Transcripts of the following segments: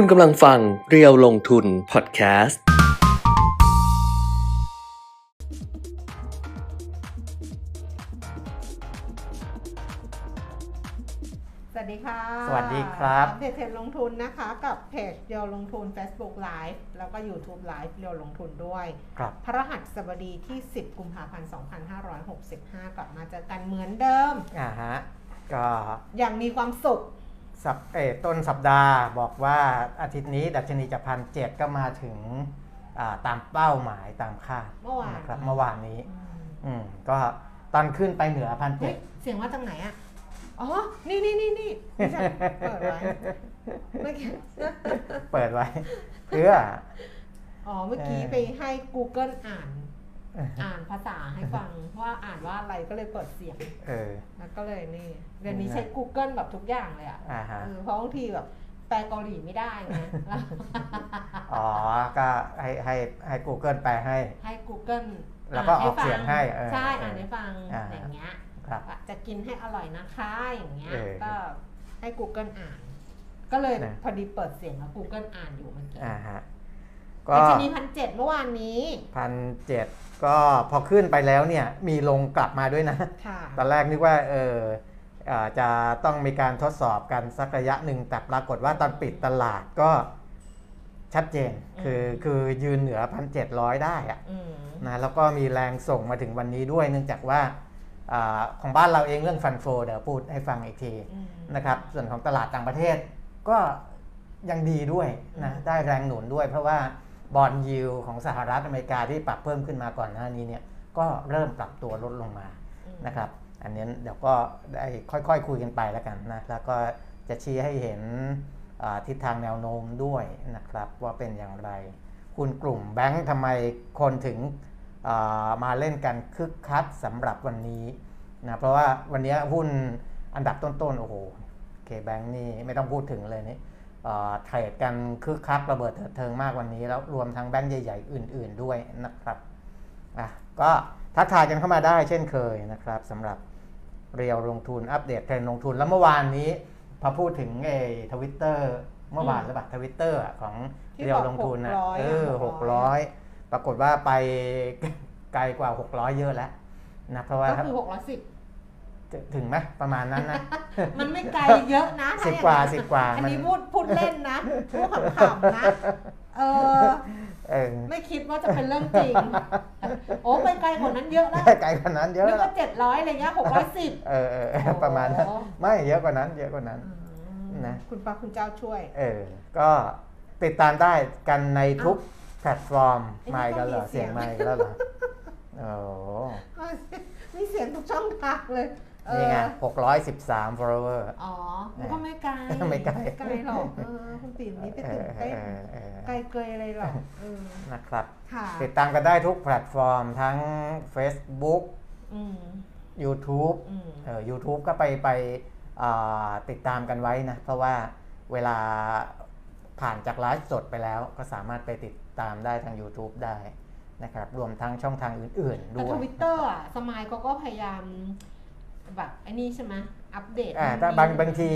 คุณกำลังฟังเรียวลงทุนพอดแคสต์ สวัสดีค่ะสวัสดีครับ อัปเดตเทรนด์ลงทุนนะคะกับเพจเรียวลงทุน Facebook Live แล้วก็ YouTube Live เรียวลงทุนด้วย ครับ พระรหัสบดีที่ 10 กุมภาพันธ์ 2565 กลับมาเจอกันเหมือนเดิม อ่าฮะ ก็ อย่างมีความสุข สัปเออต้นสัปดาห์บอกว่าอาทิตย์นี้ดัชนีจะพันเจ็ดก็มาถึงอ่าตามเป้าหมายตามคาดเมื่อวานนะครับเมื่อวานนี้อืมอืมก็ตอนขึ้นไปเหนือพันเฮ้เจ็ยดเสียงว่าจากไหนอะอ๋อ นี่นี่นี่นี่ดิฉันเปิดไว้เมื่อกี้เปิดไว้เพื่ออ๋อ เมื่อกี้เออไปให้ Google อ่าน อ่านภาษาให้ฟังว่าอ่านว่าอะไรก็เลยเปิดเสียงเออแล้วก็เลยนี่เดี๋ยวนี้นะใช้ Google แบบทุกอย่างเลยอะอ่าฮะเออเพราะบางทีแบบแปลเกาหลีไม่ได้ไงแล้วอ๋อ ก็ให้ให้ให้ Google แปลให้ ให้ Google แล้วก็านออกเสียงให้เออใช่เอออ่อ่านให้ฟังอ่าอย่างเงี้ยครับว่าจะกินให้อร่อยนะคะอย่างเงี้ยเออก็ให้ Google อ่าน ก็เลยนะพอดีเปิดเสียงแล้ว Google อ่านอยู่เมื่อกี้อ่าฮะก็ดัชนีพันเจ็ดเมื่อวานนี้พันเจ็ด ก็พอขึ้นไปแล้วเนี่ยมีลงกลับมาด้วยนะค่ะตอนแรกนึกว่าเออเอ่อจะต้องมีการทดสอบกันสักระยะหนึ่งแต่ปรากฏว่าตอนปิดตลาดก็ชัดเจนคือคือยืนเหนือพันเจ็ดร้อยได้อะอืมนะแล้วก็มีแรงส่งมาถึงวันนี้ด้วยเนื่องจากว่าอาของบ้านเราเองเรื่องฟันโฟเดี๋ยวพูดให้ฟังอีกทีอืมนะครับส่วนของตลาดต่างประเทศก็ยังดีด้วยนะอืมได้แรงหนุนด้วยเพราะว่า บอลยิวของสหรัฐอเมริกาที่ปรับเพิ่มขึ้นมาก่อนหน้านี้เนี่ยก็เริ่มปรับตัวลดลงมาอืมนะครับ อันนี้เดี๋ยวก็ได้ค่อยๆคุยกันไปแล้วกันนะแล้วก็จะชี้ให้เห็นอ่าทิศทางแนวโน้มด้วยนะครับว่าเป็นอย่างไร คุณกลุ่มแบงค์ทำไมคนถึงอ่ามาเล่นกันคึกคักสำหรับวันนี้นะเพราะว่าวันนี้หุ้นอันดับต้นๆโอ้โห KBANK นี่ไม่ต้องพูดถึงเลยนี่อ่า trade กันคึกคักระเบิดเถิดเทิงมากวันนี้ แล้วรวมทั้งแบงค์ใหญ่ๆ อื่น ๆด้วยนะครับอะก็ทักทายกันเข้ามาได้เช่นเคยนะครับสำหรับเรียวลงทุนอัปเดตเทรนด์ลงทุนแล้วเมื่อวานนี้พอพูดถึงไอ้ทวิตเตอร์เมื่อวานหรือเปล่าทวิตเตอร์ของที่เรียวบอกลงทุนนะ600เอออะหกร้อยปรากฏว่าไปไกลกว่า 600 เยอะแล้วนะเพราะว่าก็คือหกร้อยสิบจะ ถึงไหมประมาณนั้นนะ มันไม่ไกลเยอะนะถ้สิบอย่งกว่านั้นสิบกว่าอันมันนี้พูดพูดเล่นนะพูดขำๆนะเออเออไม่คิดว่าจะเป็นเรื่องจริง โอ้ไปไกลกว่านั้นเยอะแล้วไกลกว่านั้นเยอะนึกแล้วว่าเจ็ดร้อยอะไรเงี้ยหกร้อยสิบเออเออเออประมาณนั้นไม่เยอะกว่านั้น เยอะกว่านั้นนะคุณป้าคุณเจ้าช่วย เออ ก็ติดตามได้กันในทุกแพลตฟอร์มไอ้นี่ไม่กันเหรอก็มีเสีเสียยงงไม่กันแล้วเหรอโอ้มีเสียงทุกช่องทางเลยเออ นี่ไง613 follower อ๋อมันก็ไม่ไกลไม่ไกลไกลหรอกเออคุณติ๋มนี่ไปเอตื่อนเอเต้นอเออไกลเกยอะไรหรอกเออนะครับค่ะติดตามกันได้ทุกแพลตฟอร์มทั้ง Facebook อืม YouTube อืมเออ YouTube ก็ไปไปอ่าติดตามกันไว้นะ เพราะว่าเวลาผ่านจากไลฟ์สดไปแล้วก็สามารถไปติดตามได้ทาง YouTube ได้นะครับ รวมทั้งช่องทางอื่นๆแต่ด้วยทวิตเตอร์อะ สมายเขาก็พยายาม แบบไอ้นี่ใช่ไหมอัปเดตอ่าแต่บางบางที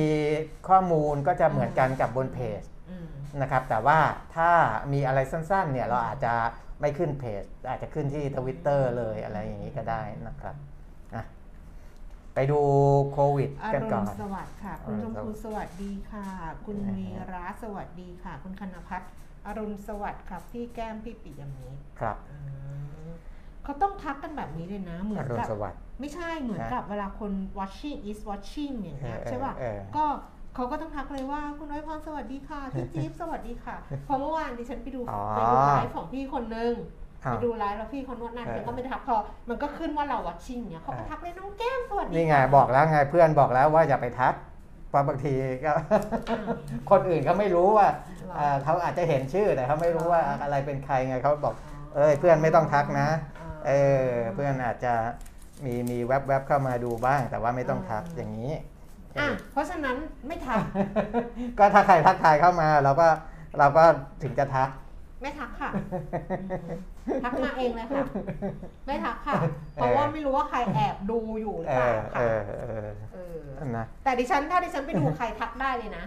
ข้อมูลก็จะเหมือนกันกับบนเพจอืมนะครับแต่ว่าถ้ามีอะไรสั้นๆเนี่ยเราอาจจะไม่ขึ้นเพจ อาจจะขึ้นที่ทวิตเตอร์เลยอะไรอย่างนี้ก็ได้นะครับอะไปดูโควิดอากันรุก่อณนสวัสดิ์ค่ะ คุณชมพูสวัสดีค่ะ คุณวีระสวัสดีค่ะ คุณคณพัฒน์อรุณสวัสดิ์ครับ พี่แก้มพี่ปิยมิตรครับอืม เขาต้องทักกันแบบนี้เลยนะ เหมืออนรุณกับสวัสดิ์ไม่ใช่เหมือนกับเวลาคน watching is watching อย่างเงี้ยเออใช่ป่ะเออก็เขาก็ต้องทักเลยว่าคุณน้อยพรสวัสดีค่ะพี่จิ๊บสวัสดีค่ะเพราะเมื่อวานดิฉันไปดูอ๋อไปดูไลฟ์ของพี่คนนึงอ้าวไปดูไลฟ์แล้วพี่เขานวดหนั่นเออฉันก็ไม่ได้ทักพอมันก็ขึ้นว่าเรา watching เนี่ยเขาก็เออทักเลยน้องแก้มสวัสดีนี่ไงค่ะบอกแล้วไงเพื่อนบอกแล้วว่าอย่าไปทักเพราะบางทีก็อ้าวคนอื่นเขาไม่รู้ว่าหรอเอ่อเขาอาจจะเห็นชื่อแต่เขาไม่รู้ว่าอะไรเป็นใครไงเขาบอก เอ้ยเพื่อนไม่ต้องทักนะ เออเพื่อนอาจจะมีมีแวบๆเข้ามาดูบ้าง แต่ว่าไม่ต้องทักอย่างนี้ อะเพราะฉะนั้นไม่ทัก ก็ถ้าใครทักทายเข้ามาเราก็เราก็ถึงจะทัก ไม่ทักค่ะอืมทักมาเองเลยค่ะ ไม่ทักค่ะ เพราะว่าไม่รู้ว่าใครแอบดูอยู่หรือเอเปล่าอเอค่ะอเออเออนะแต่ดิฉันถ้าดิฉันไปดูใครทักได้เลยนะ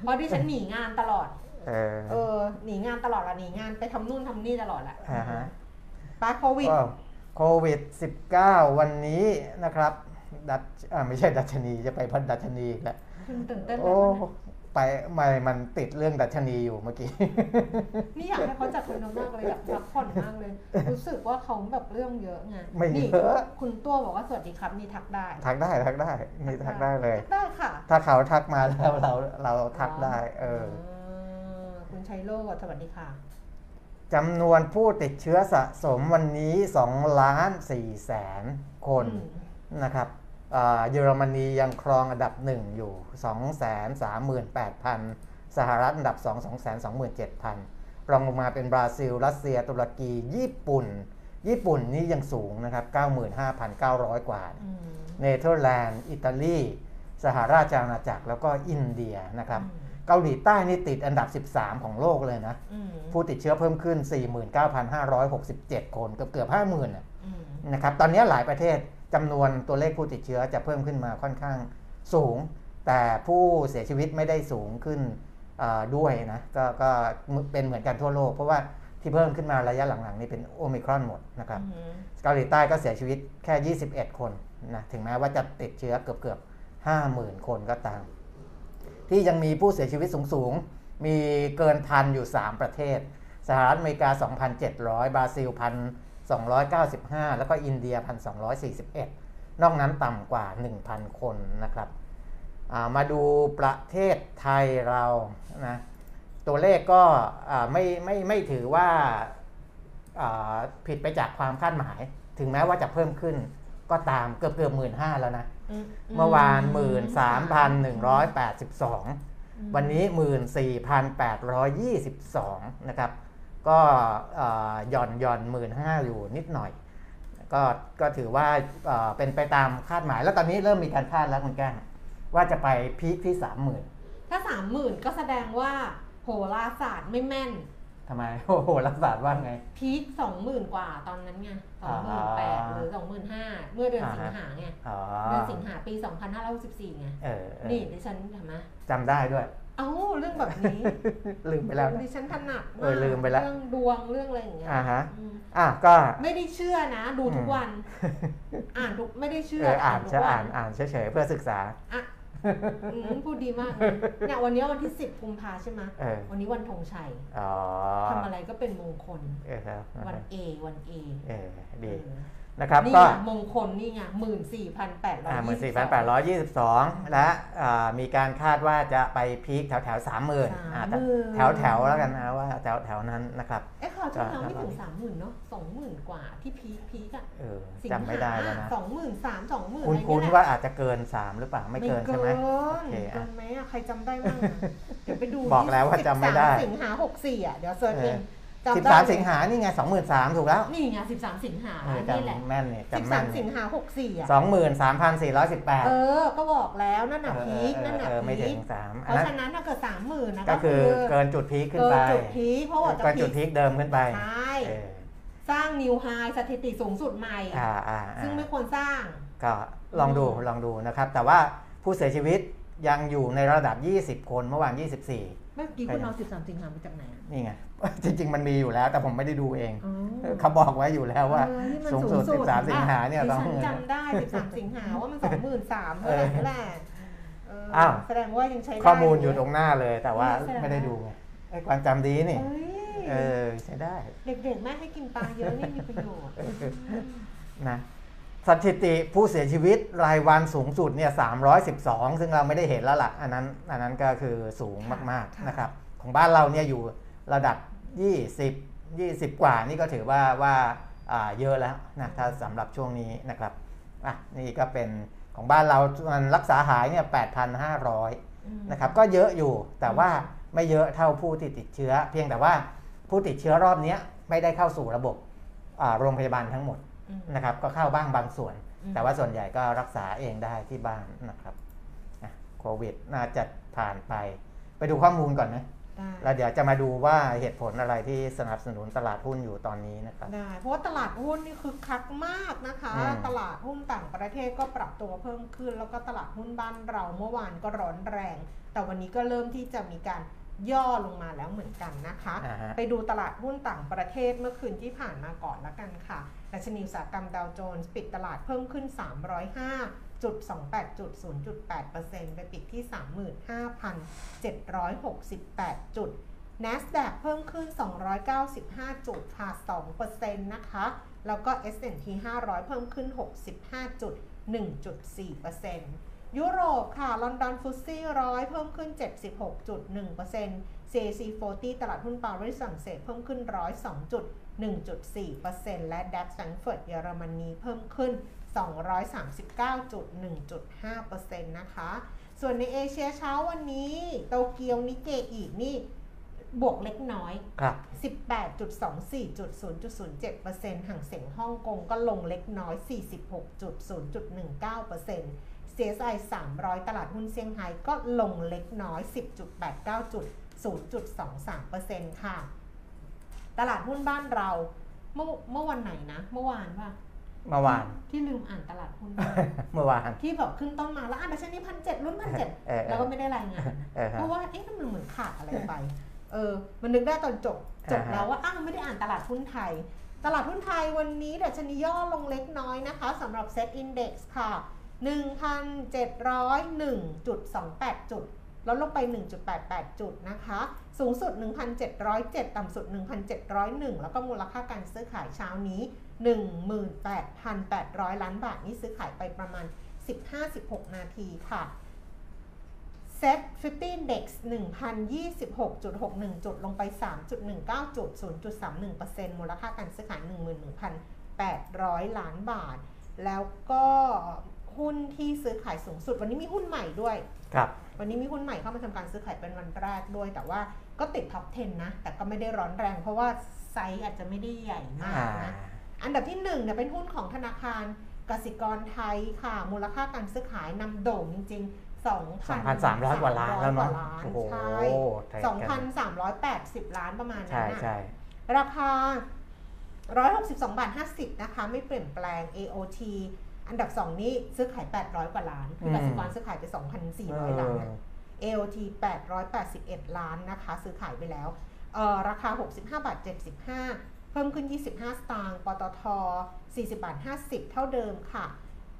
เพราะดิฉันหนีงานตลอด เออเออหนีงานตลอดละหนีงานไปทำนู่นทำนี่ตลอดแหละอ่าฮะ ปาโควิด ก็โควิด -19 วันนี้นะครับ ดัชอ่าไม่ใช่ดัชนีจะไปพันดัชนีอีกแล้วคุณตื่นเต้นไหมโอ้คะเนี่ยไปไม่มันติดเรื่องดัชนีอยู่เมื่อกี้ นี่อยากให้เขาจัดทัวร์นามากเลยอยากพักผ่อนมากเลย รู้สึกว่าเขาแบบเรื่องเยอะไงไม่นี่เยอะ คุณตัวบอกว่าสวัสดีครับนี่ทักได้ทักได้ทักได้นี่ทักได้เลย ทักได้ค่ะถ้าเขาทักมาแล้วเราเราทักได้ เออาคุณชัยโลกสวัสดีค่ะ จำนวนผู้ติดเชื้อสะสมวันนี้2ล้าน4แสนคนอืมนะครับอ่าเยอรมนียังครองอันดับ 1 อยู่ 238,000 สหรัฐอันดับ 2 227,000 รองลงมาเป็นบราซิล รัสเซีย ตุรกี ญี่ปุ่น ญี่ปุ่นนี่ยังสูงนะครับ 95,900 กว่าอืมเนเธอร์แลนด์ อิตาลี สหราชอาณาจักร แล้วก็อินเดียนะครับอืม เกาหลีใต้นี่ติดอันดับ 13 ของโลกเลยนะอืมผู้ติดเชื้อเพิ่มขึ้น 49,567 คนเกือบเกือบ50,000น่ะอืมนะครับตอนนี้หลายประเทศจำนวนตัวเลขผู้ติดเชื้อจะเพิ่มขึ้นมาค่อนข้างสูง แต่ผู้เสียชีวิตไม่ได้สูงขึ้นอ่าด้วยนะกก็เป็นเหมือนกันทั่วโลก เพราะว่าที่เพิ่มขึ้นมาระยะหลังๆ นี่เป็นโอมิครอนหมดนะครับอืมเกาหลีใต้ก็เสียชีวิตแค่ 21 คนนะถึงแม้ว่าจะติดเชื้อเกือบเกือบ50,000 คนก็ตาม ที่ยังมีผู้เสียชีวิตสูงๆ มีเกินพันอยู่ 3 ประเทศ สหรัฐอเมริกา 2,700 บราซิล 1,295 แล้วก็อินเดีย 1,241 นอกนั้นต่ำกว่า 1,000 คนนะครับ มาดูประเทศไทยเรานะตัวเลขก็อ่ไม่ไม่ไม่ถือว่าผิดไปจากความคาดหมาย ถึงแม้ว่าจะเพิ่มขึ้นก็ตามเกือบเกือบหมื่นห้าแล้วนะ เมื่อวานหมื่นสามพันหนึ่งร้อยแปดสิบสองอืมวันนี้หมื่นสี่พันแปดร้อยยี่สิบสองนะครับ ก็เอ่อหย่อนหย่อนหมื่นห้าอยู่นิดหน่อย ก็ก็ถือว่าเอ่อเป็นไปตามคาดหมาย แล้วตอนนี้เริ่มมีการคาดแล้วคุณแก้งว่าจะไปพีคที่สามหมื่นถ้าสามหมื่นก็แสดงว่าโหราศาสตร์ไม่แม่น ทำไมโอ้โหรักษาว่าไง พีคสองหมื่นกว่าตอนนั้นไงสองหมื่นแปดหรือสองหมื่นห้าเมื่อเดือนอ่าสิฮะงหาไงอ๋อเดือนสิงหาปีสองพันห้าร้อยสิบสี่ไงเออเออนี่ดิฉันทำไหมจำได้ด้วย เอ้าเรื่องแบบนี้ ลืมไปแล้วนะดิฉันถนัดเออลืมไปแล้วเรื่องดวงเรื่องอะไรอย่างเงี้ยอ่าฮะอืมอะก็ไม่ได้เชื่อนะ ดูทุกอืมวัน อ่านทุกไม่ได้เชื่อเอออ่านทุกจะวัอ่านอ่านเฉยๆเพื่อศึกษา อะอืมพูดดีมากเลยเนี่ยวันนี้วันที่สิบกุมภาใช่ไหมเออ วันนี้วันธงชัยอ๋อทำอะไรก็เป็นมงคล เออครับวันเอวันเอเออดี เออ นะครับนี่ก็ไงมงคลนี่ไงหมื่นสี่พันแปดร้อยอ่าหมื่นยี่สิสี่บพันแปดร้อยยี่สิบสองและอ่ามีการคาดว่าจะไปพีคแถวแถวสามหมื่นแถวแถวๆแล้วกันนะว่าแถวแถวๆนั้นนะครับเอ๊ะข่าวที่แล้วไม่ถึงอ่าสามหมื่นเนาะสองหมื่นกว่าที่พีคพีคอะเออสิงจำไม่ได้แล้วนะสองหมื่นสามสองหมื่นคุณอะไรคุณเงี้ยว่าอาจจะเกินสามหรือเปล่าไม่เกินใช่ไหมเกิโอนเคเกิอะนไหมอะใครจำได้บ้างอะเดี๋ยวไปดูบอกแล้วว่าจำไม่ได้13สิงหาหกสี่อะเดี๋ยวเซิร์ชเองจำ สิบได้สามสิงหานี่ไงสองหมื่นสามถูกแล้ว นี่ไงสิบสามสิงหาเออนี่แหละจำแม่นเนี่ยสิบจำสาแม่นมสิงหาหกสี่อะสองหมื่นสามพันสี่ร้อยสิบแปดเออ ก็บอกแล้วนั่นน่ะพีคนั่นน่ะไม่ถึพีงคสามเพอันราะนั้นฉะนั้นถ้าเกิดสามหมื่นนะก็คือเกินจุดพีคขึ้นเกิไปนจุดพีคเพราะว่าจะเกินพีจุดคพีคเดิมขึ้นไปใช่เออสร้างนิวไฮสถิติสูงสุดใหม่อ่าอ่าอ่าซึ่งไม่ควรสร้าง ก็ลองดูอืมลองดูนะครับ แต่ว่าผู้เสียชีวิตยังอยู่ในระดับ 20 คนเมื่อวาน 24 เมื่อกี้คุณเอาสิบสามสิงหามาจากไหนอะนี่ไง จริง ๆ มันมีอยู่แล้ว แต่ผมไม่ได้ดูเองอ๋อเขาบอกไว้อยู่แล้วว่าเออที่มันสูงสุด 13 สิงหาเนี่ยดิต้องฉันจำได้สิบสามสิงหาว่ามันสองหมื่นสามเท่าไหร่นั่นแหละเอออ้าวแสดงว่ายังใช้ได้ข้อมูลอยู่ตรงหน้าเลย แต่ว่าแสดงว่าไม่ได้ดูไงไอ้ความจำดีนี่เอ้ยเออใช้ได้ เด็กๆแม่ให้กินปลาเยอะนี่มีประโยชน์นะสถิติผู้เสียชีวิตรายวันสูงสุดเนี่ย312 ซึ่งเราไม่ได้เห็นแล้วล่ะ อันนั้น อันนั้นก็คือสูงมากค่ะๆนะครับ ของบ้านเราเนี่ยอยู่ระดับ 20 20 กว่านี่ก็ถือว่าว่าอ่าเยอะแล้วนะถ้าสำหรับช่วงนี้นะครับอะนี่ก็เป็นของบ้านเรามันรักษาหายเนี่ย8,500อืมนะครับก็เยอะอยู่แต่ว่าไม่เยอะเท่าผู้ที่ติดเชื้อ เพียงแต่ว่าผู้ติดเชื้อรอบเนี้ยไม่ได้เข้าสู่ระบบอ่าโรงพยาบาลทั้งหมดอืมนะครับก็เข้าบ้างบางส่วนอืมแต่ว่าส่วนใหญ่ก็รักษาเองได้ที่บ้านนะครับอะโควิดน่าจะผ่านไป ไปดูข้อมูลก่อนไหมได้ แล้วเดี๋ยวจะมาดูว่าเหตุผลอะไรที่สนับสนุนตลาดหุ้นอยู่ตอนนี้นะครับได้เพราะว่าตลาดหุ้นนี่คือคักมากนะคะอืมตลาดหุ้นต่างประเทศก็ปรับตัวเพิ่มขึ้น แล้วก็ตลาดหุ้นบ้านเราเมื่อวานก็ร้อนแรง แต่วันนี้ก็เริ่มที่จะมีการย่อลงมาแล้วเหมือนกันนะคะอ่าฮะไปดูตลาดหุ้นต่างประเทศเมื่อคืนที่ผ่านมาก่อนละกันค่ะดัชนีอุตสาหกรรมดาวโจนส์ปิดตลาดเพิ่มขึ้น 305.28 จุด28จุด0.8%ไปปิดที่ 35,768 จุด NASDAQ เพิ่มขึ้น 295 จุดค่ะ2%นะคะ แล้วก็ S&P 500 เพิ่มขึ้น 65 จุด 1.4%ยุโรปค่ะ ลอนดอน FTSE ร้อยเพิ่มขึ้น 76.1% CAC 40 ตลาดหุ้นปารีสฝรั่งเศสเพิ่มขึ้น 102.1.4%และ DAX แฟรงก์เฟิร์ตเยอรมนีเพิ่มขึ้น 239.1.5%นะคะ ส่วนในเอเชียเช้าวันนี้โตเกียวนิกเกอินี่บวกเล็กน้อยครับ 18.24.0.07%ฮั่งเส็งฮ่องกงก็ลงเล็กน้อย 46.0.19% CSI 300 ตลาดหุ้นเซี่ยงไฮ้ก็ลงเล็กน้อย 10.89.0.23%ค่ะ ตลาดหุ้นบ้านเราเมื่อเมื่อวันไหนนะ เมื่อวานป่ะ เมื่อวาน ที่ลืมอ่านตลาดหุ้นเมื่อวาน ที่แบบขึ้นต้นมาแล้วอ่านดัชนีพันเจ็ดรุ่นพันเจ็ดเออเออแล้วก็ไม่ได้รายงานเออฮะเพราะว่าเอ๊ะมันเหมือนขาดอะไรไป เออ มันนึกได้ตอนจบจบอ่าฮะแล้วว่าอ้าวไม่ได้อ่านตลาดหุ้นไทย ตลาดหุ้นไทยวันนี้ดัชนีย่อลงเล็กน้อยนะคะสำหรับ Set Index ค่ะ 1,701.28 จุดแล้วลงไป 1.88 จุดนะคะ สูงสุด 1,707 ต่ำสุด 1,701 แล้วก็มูลค่าการซื้อขายเช้านี้ 18,800 ล้านบาท นี่ซื้อขายไปประมาณ 15-16 นาทีค่ะ Set 50 Index 1,026.61 จุดลงไป 3.19 จุด 0.31%มูลค่าการซื้อขาย 11,800 ล้านบาท แล้วก็หุ้นที่ซื้อขายสูงสุด วันนี้มีหุ้นใหม่ด้วยครับวันนี้มีหุ้นใหม่เข้ามาทำการซื้อขายเป็นวันแรกด้วย แต่ว่าก็ติดท็อป 10 นะ แต่ก็ไม่ได้ร้อนแรง เพราะว่าไซส์อาจจะไม่ได้ใหญ่มากอ่านะ อันดับที่1เนี่ยเป็นหุ้นของธนาคารกสิกรไทยค่ะ มูลค่าการซื้อขายนำโด่งจริง ๆ 2,300 กว่าล้านแล้วเนาะล้านโอ้โหใช่เทรดกัน2,380 ล้านประมาณนั้ใช่นน่ะใช่ราคา 162บาท50 นะคะ ไม่เปลี่ยนแปลง AOT อันดับ 2 นี้ซื้อขาย 800 กว่าล้าน คือกสิกรซื้อขายไป 2,400 ล้านนะ AOT 881 ล้านนะคะ ซื้อขายไปแล้วเอ่อราคา 65 บาท 75 เพิ่มขึ้น 25 สตางค์ ปตท 40 บาท 50 เท่าเดิมค่ะ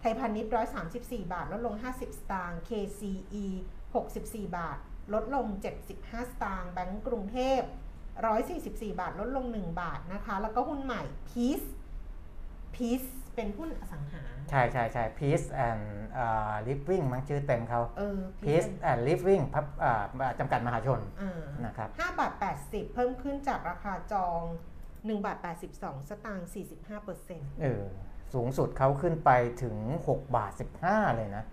ไทยพาณิชย์ 134 บาท ลดลง 50 สตางค์ KCE 64 บาท ลดลง 75 สตางค์ แบงก์กรุงเทพ 144 บาท ลดลง 1 บาทนะคะ แล้วก็หุ้นใหม่ Peace Peace เป็นหุ้นอสังหา ใช่ใช่ใช่ Peace and อ่า Living มั้งชื่อเต็มเขา เออ Peace and Living พับอ่าจำกัดมหาชนอ่านะครับ5บาท 80 เพิ่มขึ้นจากราคาจอง 1บาท82 สตางค์45เปอร์เซ็นต์เออสูงสุดเขาขึ้นไปถึง 6 บาท 15 เลยนะ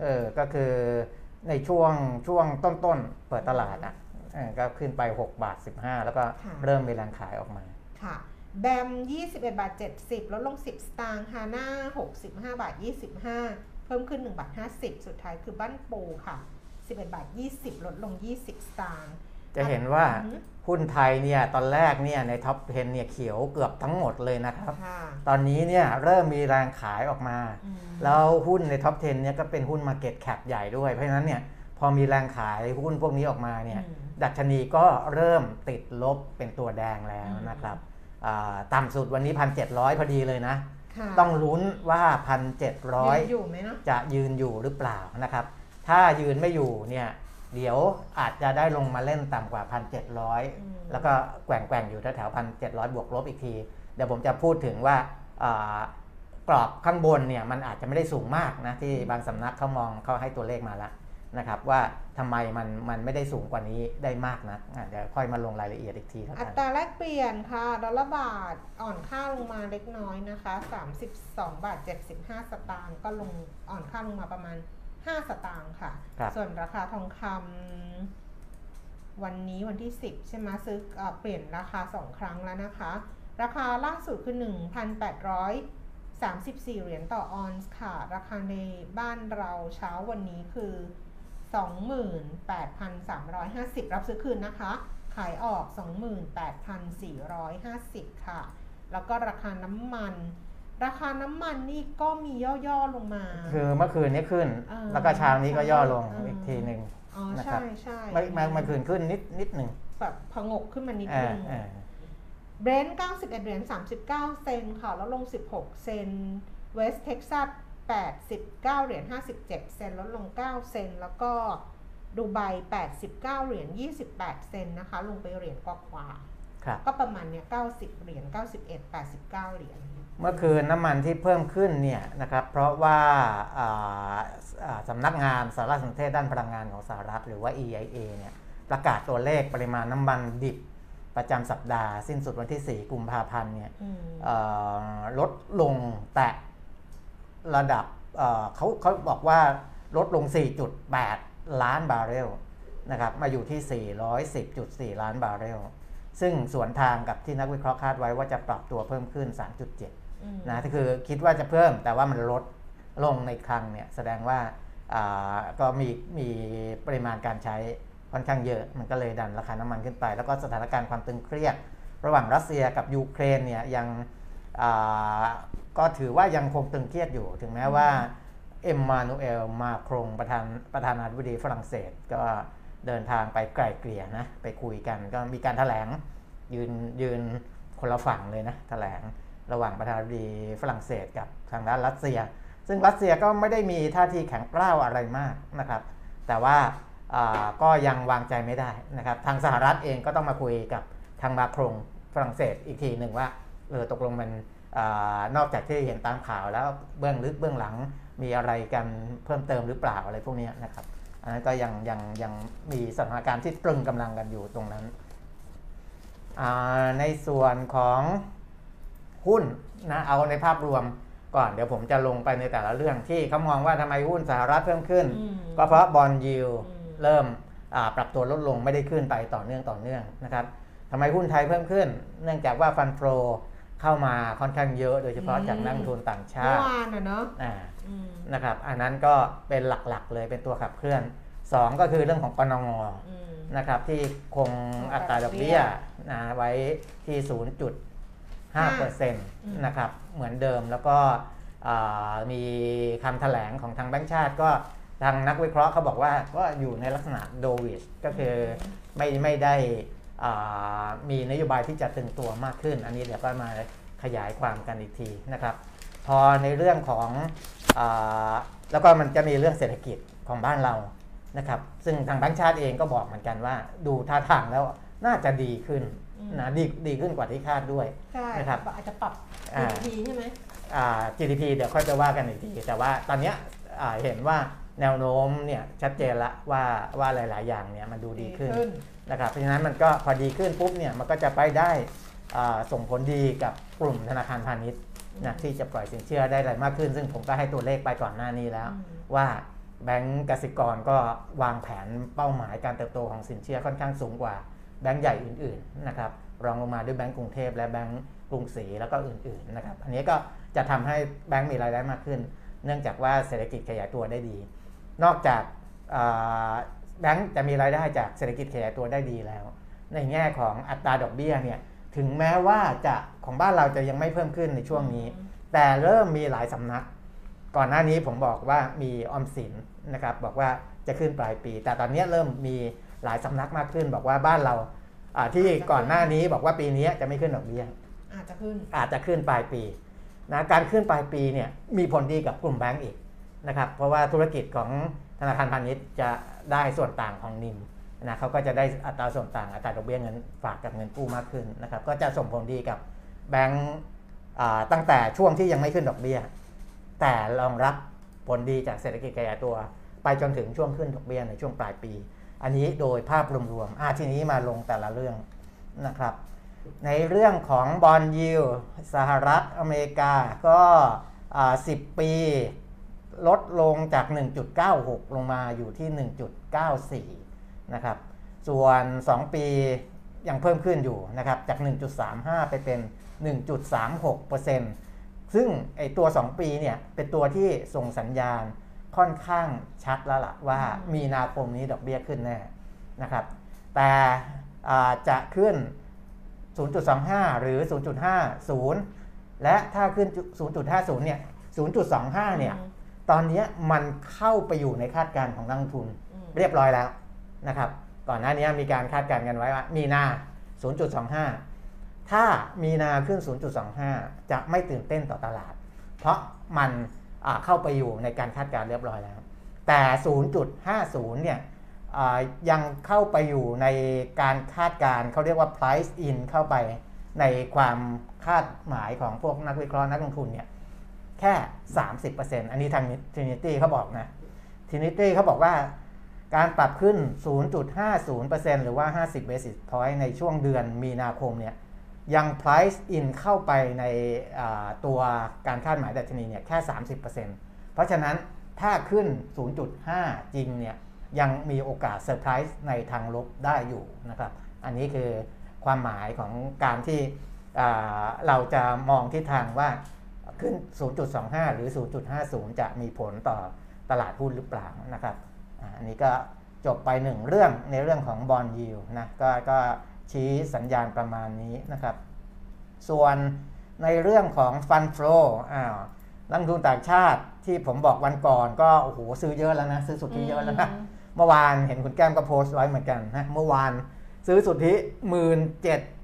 เออก็คือในช่วงช่วงต้นๆ เปิดตลาดอะเออก็ขึ้นไป 6 บาท 15 แล้วก็ค่ะเริ่มมีแรงขายออกมาค่ะ BAM 21 บาท 70 ลดลง 10 สตางค์ HANA 65 บาท 25 เพิ่มขึ้น 1 บาท 50 สุดท้ายคือบ้านปูค่ะ 11 บาท 20 ลดลง 20 สตางค์ จะเห็นว่าอือหือหุ้นไทยเนี่ยตอนแรกเนี่ยใน top 10เนี่ยเขียวเกือบทั้งหมดเลยนะครับค่ะตอนนี้เนี่ยเริ่มมีแรงขายออกมาอืมแล้วหุ้นใน top 10เนี่ยก็เป็นหุ้น Market Cap ใหญ่ด้วย เพราะฉะนั้นเนี่ยพอมีแรงขายหุ้นพวกนี้ออกมาเนี่ยอืมดัชนีก็เริ่มติดลบเป็นตัวแดงแล้วอืมนะครับอ่าต่ำสุดวันนี้ 1,700 พอดีเลยนะค่ะต้องลุ้นว่ายัง1,700อยู่ไหมเนาะจะยืนอยู่หรือเปล่านะครับ ถ้ายืนไม่อยู่เนี่ย เดี๋ยวอาจจะได้ลงมาเล่นต่ำกว่าอืม1,700 แล้วก็แกว่งๆอยู่แถวๆ1,700 บวกลบอีกที เดี๋ยวผมจะพูดถึงว่าอ่ากรอบข้างบนเนี่ยมันอาจจะไม่ได้สูงมากนะที่บางสำนักเขามองเขาให้ตัวเลขมาแล้วนะครับว่าทำไมมันมันไม่ได้สูงกว่านี้ได้มากนะอะเดี๋ยวค่อยมาลงรายละเอียดอีกทีแล้วอักันตราแลกเปลี่ยนค่ะดอลลาร์บาทอ่อนค่าลงมาเล็กน้อยนะคะ 32 บาท 75 สตางค์ก็ลงอ่อนค่าลงมาประมาณ 5 สตางค์ค่ะ ครับส่วนราคาทองคำวันนี้วันที่ 10 ใช่ไหมซื้อเออเปลี่ยนราคา 2 ครั้งแล้วนะคะ ราคาล่าสุดคือ 1,834 เหรียญต่อออนซ์ค่ะ ราคาในบ้านเราเช้าวันนี้คือ 28,350 รับซื้อคืนนะคะ ขายออก 28,450 ค่ะ แล้วก็ราคาน้ำมัน ราคาน้ำมันนี่ก็มีย่อๆลงมา คือเมื่อคืนนี้ขึ้น อ่าแล้วก็เช้านี้ก็ย่อลงอ่า อีกทีหนึ่ง อ๋อนะคใช่รับใช่ไม่ไม่ไม่คืนขึ้นนิดนิดหนึ่งแบบผงกขึ้นมานิดอ่านึง อ่า เบรนท์91 เหรียญ 39 เซนต์ค่ะ แล้วลง 16 เซน เวสเท็กซัส89 เหรียญ 57 เซนต์ลดลง 9 เซนต์แล้วก็ดูไบ89 เหรียญ 28 เซนต์นะคะ ลงไปเหรียญกว่าครับๆก็ประมาณเนี้ย90 เหรียญ 91 89 เหรียญ เมื่อคืนน้ำมันที่เพิ่มขึ้นเนี่ยนะครับเพราะว่าอ่าอ่าสำนักงานสารสนเทศด้านพลังงานของสหรัฐหรือว่า EIA เนี่ยประกาศตัวเลขปริมาณน้ำมันดิบประจำสัปดาห์สิ้นสุดวันที่ 4 กุมภาพันธ์เนี่ยอืมเอ่อลดลงแต่ระดับเอ่อเขาเขาบอกว่าลดลง 4.8 ล้านบาร์เรลนะครับมาอยู่ที่ 410.4 ล้านบาร์เรลซึ่งสวนทางกับที่นักวิเคราะห์คาดไว้ว่าจะปรับตัวเพิ่มขึ้น 3.7อืม นะคือคิดว่าจะเพิ่มแต่ว่ามันลดลงในครั้งเนี่ยแสดงว่าก็มีมีปริมาณการใช้ค่อนข้างเยอะมันก็เลยดันราคาน้ำมันขึ้นไป แล้วก็สถานการณ์ความตึงเครียด ระหว่างรัสเซียกับยูเครนเนี่ยยังก็ถือว่ายังคงตึงเครียดอยู่ ถึงแม้ว่าเอ็มมานูเอลมาครงประธานประธานาธิบดีฝรั่งเศส ก็เดินทางไปไกล่เกลี่ยนะไปคุยกันก็มีการแถลงยืนยืนคนละฝั่งเลยนะแถลง ระหว่างประธานาธิบดีฝรั่งเศสกับทางด้านรัสเซีย ซึ่งรัสเซียก็ไม่ได้มีท่าทีแข็งกร้าวอะไรมากนะครับ แต่ว่าก็ยังวางใจไม่ได้นะครับ ทางสหรัฐเองก็ต้องมาคุยกับทางมาครงฝรั่งเศสอีกทีหนึ่งว่าเออตกลงมันอนอกจากที่เห็นตามข่าวแล้วเบื้องลึกเบื้องหลังมีอะไรกันเพิ่มเติมหรือเปล่าอะไรพวกนี้นะครับอันนั้นก็ยังยังยังมีสถานการณ์ที่ตรึงกำลังกันอยู่ตรงนั้น ในส่วนของ หุ้นนะเอาในภาพรวมก่อนเดี๋ยวผมจะลงไปในแต่ละเรื่องที่เขามองว่าทำไมหุ้นสหรัฐเพิ่มขึ้นอืมก็เพราะบอลยิวอืมเริ่มอ่าปรับตัวลดลงไม่ได้ขึ้นไปต่อเนื่องต่อเนื่องนะครับทำไมหุ้นไทยเพิ่มขึ้น เนื่องจากว่าฟันโฟเข้ามาค่อนข้างเยอะ โดยเฉพาะจากนักลงทุนต่างชาเมื่อติวานอะเนาะอ่าอืมนะครับ อันนั้นก็เป็นหลักๆเลยเป็นตัวขับเคลื่อน 2 ก็คือเรื่องของปนงอืมนะครับที่คงอัตราดอกเบี้ยนะไว้ที่ 0.5%นะครับเหมือนเดิมแล้วก็อ่ามีคำแถลงของทางแบงก์ชาติก็ทางนักวิเคราะห์เขาบอกว่าก็อยู่ในลักษณะโดวิชก็คือไม่ไม่ได้อ่ามีนโยบายที่จะตึงตัวมากขึ้น อันนี้เดี๋ยวก็มาขยายความกันอีกทีนะครับ พอในเรื่องของอาแล้วก็มันจะมีเรื่องเศรษฐกิจของบ้านเรานะครับ ซึ่งทางแบงก์ชาติเองก็บอกเหมือนกันว่า ดูท่าทางแล้วน่าจะดีขึ้นอืม นะดีดีขึ้นกว่าที่คาดด้วยใช่นะครับอาจจะปรับอ่า GDP ใช่ไหมอ่า GDP เดี๋ยวค่อยจะว่ากันอีกที แต่ว่าตอนเนี้ยอ่าเห็นว่าแนวโน้มเนี่ยชัดเจนละว่าว่าหลาย ๆ อย่างเนี่ยมันดูดีขึ้นนะครับ เพราะฉะนั้นมันก็พอดีขึ้นปุ๊บเนี่ยมันก็จะไปได้อ่าส่งผลดีกับกลุ่มธนาคารพาณิชย์นะที่จะปล่อยสินเชื่อได้อะไรมากขึ้น ซึ่งผมก็ให้ตัวเลขไปก่อนหน้านี้แล้วอืมว่าแบงก์กสิกรก็วางแผนเป้าหมายการเติบโตของสินเชื่อค่อนข้างสูงกว่า แบงก์ใหญ่อื่นๆนะครับรองลงมาด้วยแบงก์กรุงเทพและแบงก์กรุงศรีแล้วก็อื่นๆนะครับอันนี้ก็จะทำให้แบงก์มีรายได้มากขึ้น เนื่องจากว่าเศรษฐกิจขยายตัวได้ดี นอกจากแบงก์จะมีรายได้จากเศรษฐกิจขยายตัวได้ดีแล้ว ในแง่ของอัตราดอกเบี้ยเนี่ยถึงแม้ว่าจะของบ้านเราจะยังไม่เพิ่มขึ้นในช่วงนี้ แต่เริ่มมีหลายสำนัก ก่อนหน้านี้ผมบอกว่ามีออมสินนะครับบอกว่าจะขึ้นปลายปี แต่ตอนนี้เริ่มมี หลายสำนักมากขึ้น บอกว่าบ้านเราอ่าที่ก่อนหน้านี้บอกว่าปีนี้จะไม่ขึ้นดอกเบี้ยอาจจะขึ้นอาจจะขึ้นปลายปีนะการขึ้นปลายปีเนี่ยมีผลดีกับกลุ่มแบงก์อีกนะครับเพราะว่าธุรกิจของธนาคารพาณิชย์จะได้ส่วนต่างของนิมนะเขาก็จะได้อัตราส่วนต่างอัตราดอกเบี้ยเงินฝากกับเงินกู้มากขึ้นนะครับก็จะส่งผลดีกับแบงก์อ่าตั้งแต่ช่วงที่ยังไม่ขึ้นดอกเบี้ย แต่รองรับผลดีจากเศรษฐกิจขยายตัว ไปจนถึงช่วงขึ้นดอกเบี้ยในช่วงปลายปี อันนี้โดยภาพรวมๆอะทีนี้มาลงแต่ละเรื่องนะครับ ในเรื่องของบอลยิวสหรัฐอเมริกาก็อ่า10 ปีลดลงจาก 1.96 ลงมาอยู่ที่ 1.94 นะครับ ส่วน 2 ปียังเพิ่มขึ้นอยู่นะครับ จาก 1.35 ไปเป็น 1.36%ซึ่งไอตัว 2 ปีเนี่ยเป็นตัวที่ส่งสัญญาณ ค่อนข้างชัดแล้วล่ะว่ามีนาคมนี้ดอกเบี้ยขึ้นแน่นะครับ แต่อ่าจะขึ้น 0.25 หรือ 0.50 และถ้าขึ้น 0.50 เนี่ย 0.25 เนี่ย ตอนเนี้ยมันเข้าไปอยู่ในคาดการณ์ของนักลงทุนอืมเรียบร้อยแล้วนะครับ ก่อนหน้านี้มีการคาดการณ์กันไว้ว่า มีนา 0.25 ถ้ามีนาขึ้น 0.25 จะไม่ตื่นเต้นต่อตลาด เพราะมันอ่า เข้าไปอยู่ในการคาดการณ์เรียบร้อยแล้ว แต่ 0.50 เนี่ยยังเข้าไปอยู่ในการคาดการณ์เขาเรียกว่า price in เข้าไปในความคาดหมายของพวกนักวิเคราะห์นักลงทุนเนี่ยแค่ 30%อันนี้ทาง Trinity เขาบอกนะ Trinity เขาบอกว่าการปรับขึ้น 0.50%หรือว่า 50 basis point ในช่วงเดือนมีนาคมเนี่ย ยัง price in เข้าไปในตัวการคาดหมายดัชนีเนี่ยแค่ 30%เพราะฉะนั้นถ้าขึ้น 0.5 จริงเนี่ยยังมีโอกาสเซอร์ไพรส์ในทางลบได้อยู่นะครับ อันนี้คือความหมายของการที่เราจะมองทิศทางว่าขึ้น 0.25 หรือ 0.50 จะมีผลต่อตลาดหุ้นหรือเปล่านะครับ อันนี้ก็จบไปหนึ่งเรื่องในเรื่องของบอลยิวนะก็ก็ ชี้สัญญาณประมาณนี้นะครับ ส่วนในเรื่องของฟันฟลออ้าวนักลงทุนต่างชาติที่ผมบอกวันก่อนก็โอ้โหซื้อเยอะแล้วนะ ซื้อสุทธิเยอะแล้วนะ เมื่อวานเห็นคุณแก้มก็โพสต์ไว้เหมือนกันนะเมื่อวาน ซื้อสุทธิ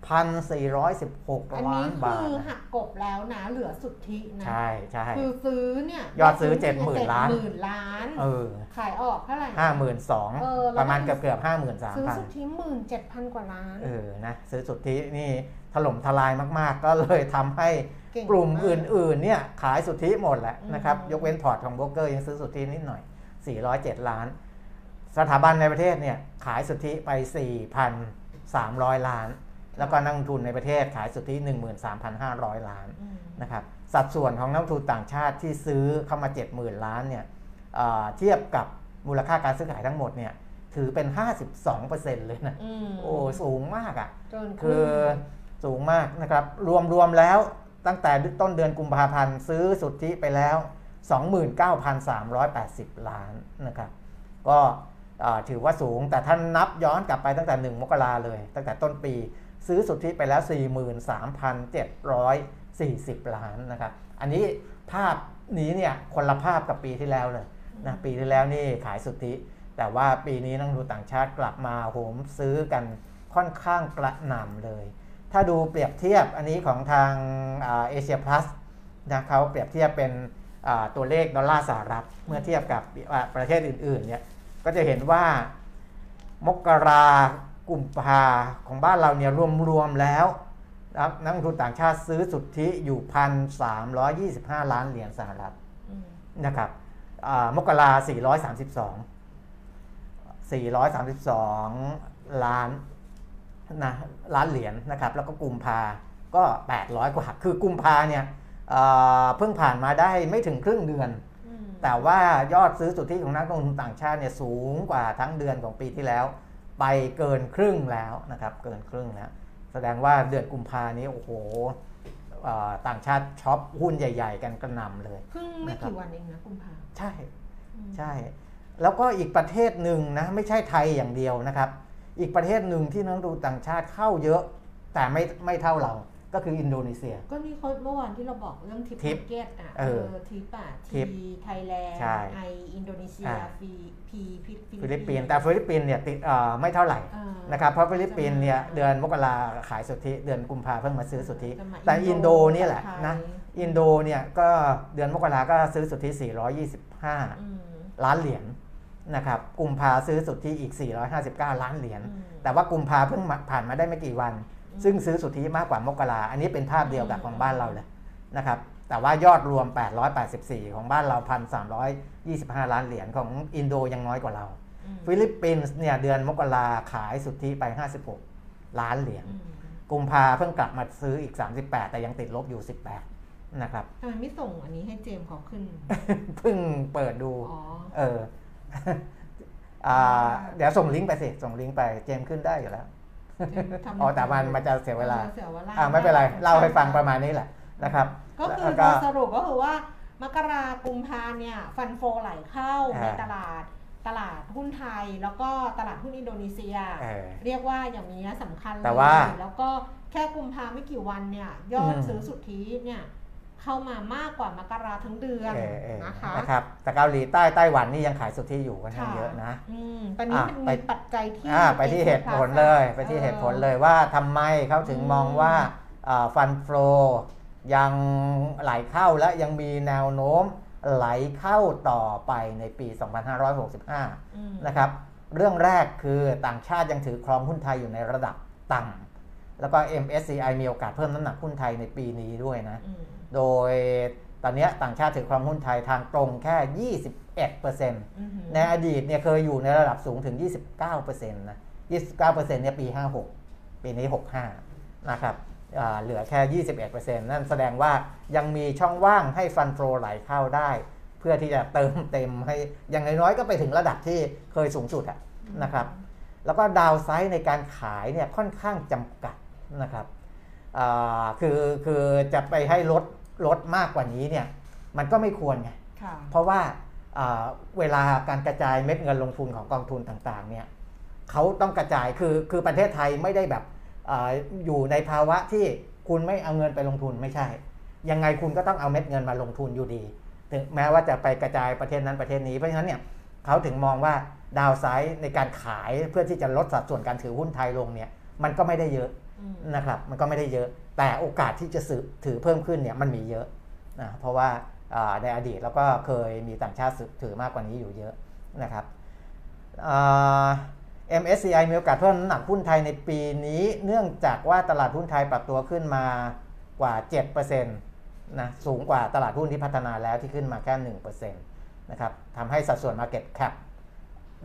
17,416อันล้านี้นบาทคือนะหักกบแล้วนะ เหลือสุทธินะ ใช่ใช่คือซื้อเนี่ย ยอดซื้อ 70,000 ล้านหมื่นล้าน เออ ขายออกเท่าไหร่ห้าหมื่นสองเออแล้วประมาณมันเกือบเกือบห้าหมื่นสามซื้อพันสุทธิหมื่นเจ็ดพันกว่าล้าน เออ นะ ซื้อสุทธินี่ถล่มทลายมาก ๆ ก็เลยทำให้เก่งกลุ่มมากอื่น ๆ เนี่ยขายสุทธิหมดแหละอืมนะครับ ยกเว้นพอร์ตของโบรกเกอร์ยังซื้อสุทธินิดหน่อย 407 ล้าน สถาบันในประเทศเนี่ยขายสุทธิไป 4,300 ล้าน แล้วก็นักลงทุนในประเทศขายสุทธิ 13,500 ล้านอืมนะครับสัดส่วนของนักลงทุนต่างชาติที่ซื้อเข้ามา 70,000 ล้านเนี่ยเอ่อเทียบกับมูลค่าการซื้อขายทั้งหมดเนี่ยถือเป็น 52%เลยนะอืมโอ้สูงมากอะ่ะเกินคคืรึ่องสูงมากนะครับรวมรวมแล้วตั้งแต่ต้นเดือนกุมภาพันธ์ซื้อสุทธิไปแล้ว 29,380 ล้านนะครับก็เอ่อ ถือว่าสูงแต่ท่านนับย้อนกลับไปตั้งแต่ 1 มกราเลย ตั้งแต่ต้นปี ซื้อสุทธิไปแล้ว 43,740 ล้านนะครับ อันนี้ภาพนี้เนี่ยคนละภาพกับปีที่แล้วเลยนะปีที่แล้วนี่ขายสุทธิ แต่ว่าปีนี้นักลงทุนต่างชาติกลับมาโหมซื้อกันค่อนข้างกระหน่ำเลย ถ้าดูเปรียบเทียบอันนี้ของทางเอเชียพลัสนะเขาเปรียบเทียบเป็นอ่าตัวเลขดอลลาร์สหรัฐเมื่อเทียบกับอ่าประเทศอื่นๆเนี่ย ก็จะเห็นว่ามกรากุมภาของบ้านเราเนี่ยรวมๆแล้วนะครับนักลงทุนต่างชาติซื้อสุทธิอยู่พันสามล้านเหรียญสหรัฐอืมนะครับอ่ามกรา432 432ล้านนะล้านเหรียญนะครับ แล้วก็กุมภาก็800กว่าคือกุมภาเนี่ยเอ่อเพิ่งผ่านมาได้ไม่ถึงครึ่งเดือนอืม แต่ว่ายอดซื้อสุทธิของนักลงทุนต่างชาติเนี่ยสูงกว่าทั้งเดือนของปีที่แล้ว ไปเกินครึ่งแล้วนะครับ เกินครึ่งแล้วแสดงว่าเดือนกุมภานี้โอ้โหเอ่อต่างชาติช็อปหุ้นใหญ่ ๆ กันกระหน่ำเลยเพิ่งไม่กี่วันเองนะกุมภาใช่อืมใช่ แล้วก็อีกประเทศหนึ่งนะไม่ใช่ไทยอย่างเดียวนะครับ อีกประเทศหนึ่งที่นักลงทุนต่างชาติเข้าเยอะ แต่ไม่ไม่เท่าเรา ก็คืออินโดนีเซีย ก็นี่เขาเมื่อวานที่เราบอกเรื่อง TIP TIP market อะเออทิปอะทิ TIP Thailand ใช่ไออินโดนีเซียอ่าฟี P ฟิฟิลิปปินส์แต่ฟิลิปปินส์เนี่ยติดเอ่อไม่เท่าไหร่อ่านะครับเพราะฟิลิปปินส์เนี่ยเดือนมกราขายสุทธิเดือนกุมภาเพิ่งมาซื้อสุทธิจะมาแต่อิอินนโดโดนี่แหละไทยนะอินโดเนี่ยก็เดือนมกราก็ซื้อสุทธิ 425อืมล้านเหรียญนะครับกุมภาซื้อสุทธิอีก 459 ล้านเหรียญอืมแต่ว่ากุมภาเพิ่งมาผ่านมาได้ไม่กี่วัน ซึ่งซื้อสุทธิมากกว่ามกราอันนี้เป็นภาพเดียวกับของบ้านเราเลยนะครับแต่ว่ายอดรวม 884 ของบ้านเรา1,325ล้านเหรียญของอินโดยังน้อยกว่าเราอืมฟิลิปปินส์เนี่ยเดือนมกราขายสุทธิไป 56 ล้านเหรียญอืมกุมภาเพิ่งกลับมาซื้ออีก 38 แต่ยังติดลบอยู่ 18 นะครับทำไมไม่ส่งอันนี้ให้เจมส์เขาขึ้น เพิ่งเปิดดูอ๋อเอออ่าเดี๋ยวส่งลิงก์ไปสิ ส่งลิงก์ไปเจมส์ขึ้นได้อยู่แล้วเจมส์ทำ อ๋อแต่มันมันจะเสียเวลาออเสียเวลาอ่าไม่เป็นไรเล่าให้ฟังประมาณนี้แหละนะครับ ก็คือแล้วโดยสรุปก็คือว่ามกรากุมภาเนี่ยฟันโฟไหลเข้าอ่าในตลาดตลาดหุ้นไทยแล้วก็ตลาดหุ้นอินโดนีเซียเออเรียกว่าอย่างนี้สำคัญเลยแต่ว่าแล้วก็แค่กุมภาไม่กี่วันเนี่ยยอดอืมซื้อสุทธิเนี่ย เข้ามามากกว่ามกราทั้งเดือนเออเออนะคะนะครับแต่เกาหลีใต้ไต้หวันนี่ยังขายสุทธิอยู่กันข้างเยอะนะอืมตอนนี้อะมันไปมีปัจจัยที่อ่าไปที่เหตุผลเลย ไปที่เหตุผลเลยว่าทำไมเขาถึงมองว่าฟันโฟยังไหลเข้าและยังมีแนวโน้มไหลเข้าต่อไปในปี 2565อืมนะครับ เรื่องแรกคือต่างชาติยังถือครองหุ้นไทยอยู่ในระดับต่ำแล้วก็ MSCI มีโอกาสเพิ่มน้ำหนักหุ้นไทยในปีนี้ด้วยนะอืม โดยตอนเนี้ยต่างชาติถือครองหุ้นไทยทางตรงแค่ 21%อืมในอดีตเนี่ยเคยอยู่ในระดับสูงถึง 29%นะ 29%เนี่ยปี 56 ปีนี้ 65 นะครับอ่าเหลือแค่ 21%นั่นแสดงว่ายังมีช่องว่างให้ฟันโฟไหลเข้าได้ เพื่อที่จะเติมเต็มให้อย่างน้อยๆก็ไปถึงระดับที่เคยสูงสุดอะนะครับแล้วก็ดาวไซด์ในการขายเนี่ยค่อนข้างจำกัดนะครับอ่าคือคือจะไปให้ลด ลดมากกว่านี้เนี่ยมันก็ไม่ควรไงค่ะเพราะว่าอ่าเวลาการกระจายเม็ดเงินลงทุนของกองทุนต่างๆเนี่ยเขาต้องกระจายคือคือประเทศไทยไม่ได้แบบอาอยู่ในภาวะที่คุณไม่เอาเงินไปลงทุนไม่ใช่ ยังไงคุณก็ต้องเอาเม็ดเงินมาลงทุนอยู่ดี ถึงแม้ว่าจะไปกระจายประเทศนั้นประเทศนี้เพราะฉะนั้นเนี่ยเขาถึงมองว่าดาวไซด์ในการขายเพื่อที่จะลดสัดส่วนการถือหุ้นไทยลงเนี่ยมันก็ไม่ได้เยอะอืม นะครับมันก็ไม่ได้เยอะแต่โอกาสที่จะซื้อถือเพิ่มขึ้นเนี่ยมันมีเยอะนะเพราะว่าในอดีตเราก็เคยมีต่างชาติซื้อถือมากกว่านี้อยู่เยอะนะครับ MSCI มีโอกาสเพิ่มน้ำหนักหุ้นไทยในปีนี้ เนื่องจากว่าตลาดหุ้นไทยปรับตัวขึ้นมากว่า 7%นะสูงกว่าตลาดหุ้นที่พัฒนาแล้วที่ขึ้นมาแค่ 1%นะครับทำให้สัดส่วน Market Cap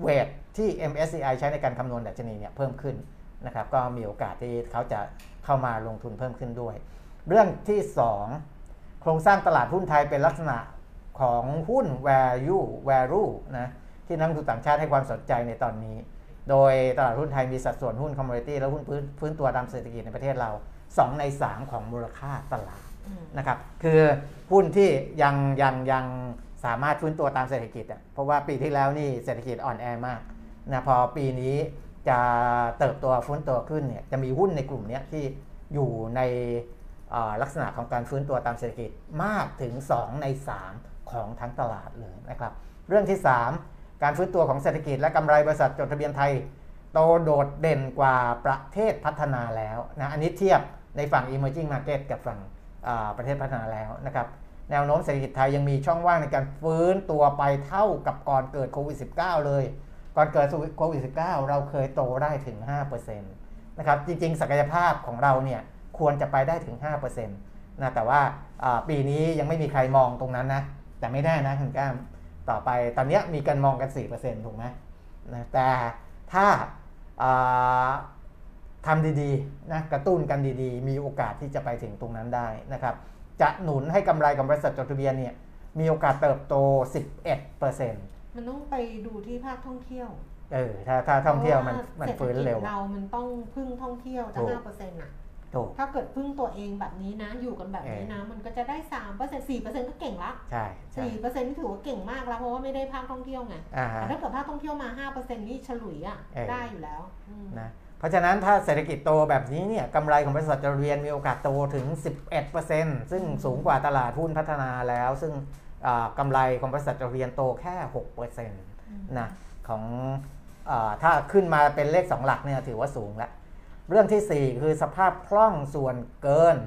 เวทที่ MSCI ใช้ในการคำนวณดัชนีเนี่ยเพิ่มขึ้น นะครับก็มีโอกาสที่เขาจะเข้ามาลงทุนเพิ่มขึ้นด้วย เรื่องที่ 2 โครงสร้างตลาดหุ้นไทยเป็นลักษณะของหุ้น value value นะที่นักลงทุนต่างชาติให้ความสนใจในตอนนี้ โดยตลาดหุ้นไทยมีสัดส่วนหุ้น commodity และหุ้นพื้นพื้นตัวตามเศรษฐกิจในประเทศเรา 2 ใน 3 ของมูลค่าตลาดนะครับคือหุ้นที่ยังยังยังสามารถฟื้นตัวตามเศรษฐกิจอะเพราะว่าปีที่แล้วนี่เศรษฐกิจอ่อนแอมากนะพอปีนี้ จะเติบโตฟื้นตัวขึ้นเนี่ยจะมีหุ้นในกลุ่มนี้ที่อยู่ในลักษณะของการฟื้นตัวตามเศรษฐกิจมากถึง 2 ใน 3 ของทั้งตลาดเลยนะครับ เรื่องที่ 3 การฟื้นตัวของเศรษฐกิจและกำไรบริษัทจดทะเบียนไทย โตโดดเด่นกว่าประเทศพัฒนาแล้วนะอันนี้เทียบในฝั่ง emerging market กับฝั่งประเทศพัฒนาแล้วนะครับแนวโน้มเศรษฐกิจไทยยังมีช่องว่างในการฟื้นตัวไปเท่ากับก่อนเกิดโควิด -19 เลย ก่อนเกิดโควิด -19 เราเคยโตได้ถึง 5%นะครับ จริง ๆ ศักยภาพของเราเนี่ยควรจะไปได้ถึง 5%นะแต่ว่าปีนี้ยังไม่มีใครมองตรงนั้นนะ แต่ไม่แน่นะคุณก้ามต่อไปตอนนี้มีการมองกัน 4%ถูกไหมนะแต่ถ้าทำดีๆนะกระตุ้นกันดีๆ มีโอกาสที่จะไปถึงตรงนั้นได้นะครับ จะหนุนให้กำไรของบริษัทจดทะเบียนเนี่ยมีโอกาสเติบโต 11%เมันต้องไปดูที่ภาคท่องเที่ยวออถ้าถ้าท่องเที่ยวมันพราะามันฟื้นเร็วศษฐกิจเรามันต้องพึ่งท่องเที่ยวจะถูกห้าเปอร์เซ็นต์อะถูกถ้าเกิดพึ่งตัวเองแบบนี้นะ อยู่กันแบบนี้นะ มันก็จะได้สามเปอร์เซ็นต์สี่เปอร์เซ็นต์ก็เก่งละใช่ใช่สี่เปอร์เซ็นต์นี่ถือว่าเก่งมากแล้ว เพราะว่าไม่ได้ภาคท่องเที่ยวไงอ่าแต่ถ้าเกิดภาคท่องเที่ยวมาห้าเปอร์เซ็นต์นี่ฉลุยอะเออได้อยู่แล้วอืมนะเพราะฉะนั้นถ้าเศรษฐกิจโตแบบนี้เนี่ยกำไรของบริษัทจดทะเบียนมีโอกาสโตถึง 11%ซึ่งสูงกว่าตลาดหุ้นพัฒนาแล้ว ซึ่งอ่า กำไรของบริษัทจดทะเบียนโตแค่6%นะของอาถ้าขึ้นมาเป็นเลข 2 หลักเนี่ยถือว่าสูงแล้วเรื่องทีสี่ 4 คือสภาพคล่องส่วนเกิน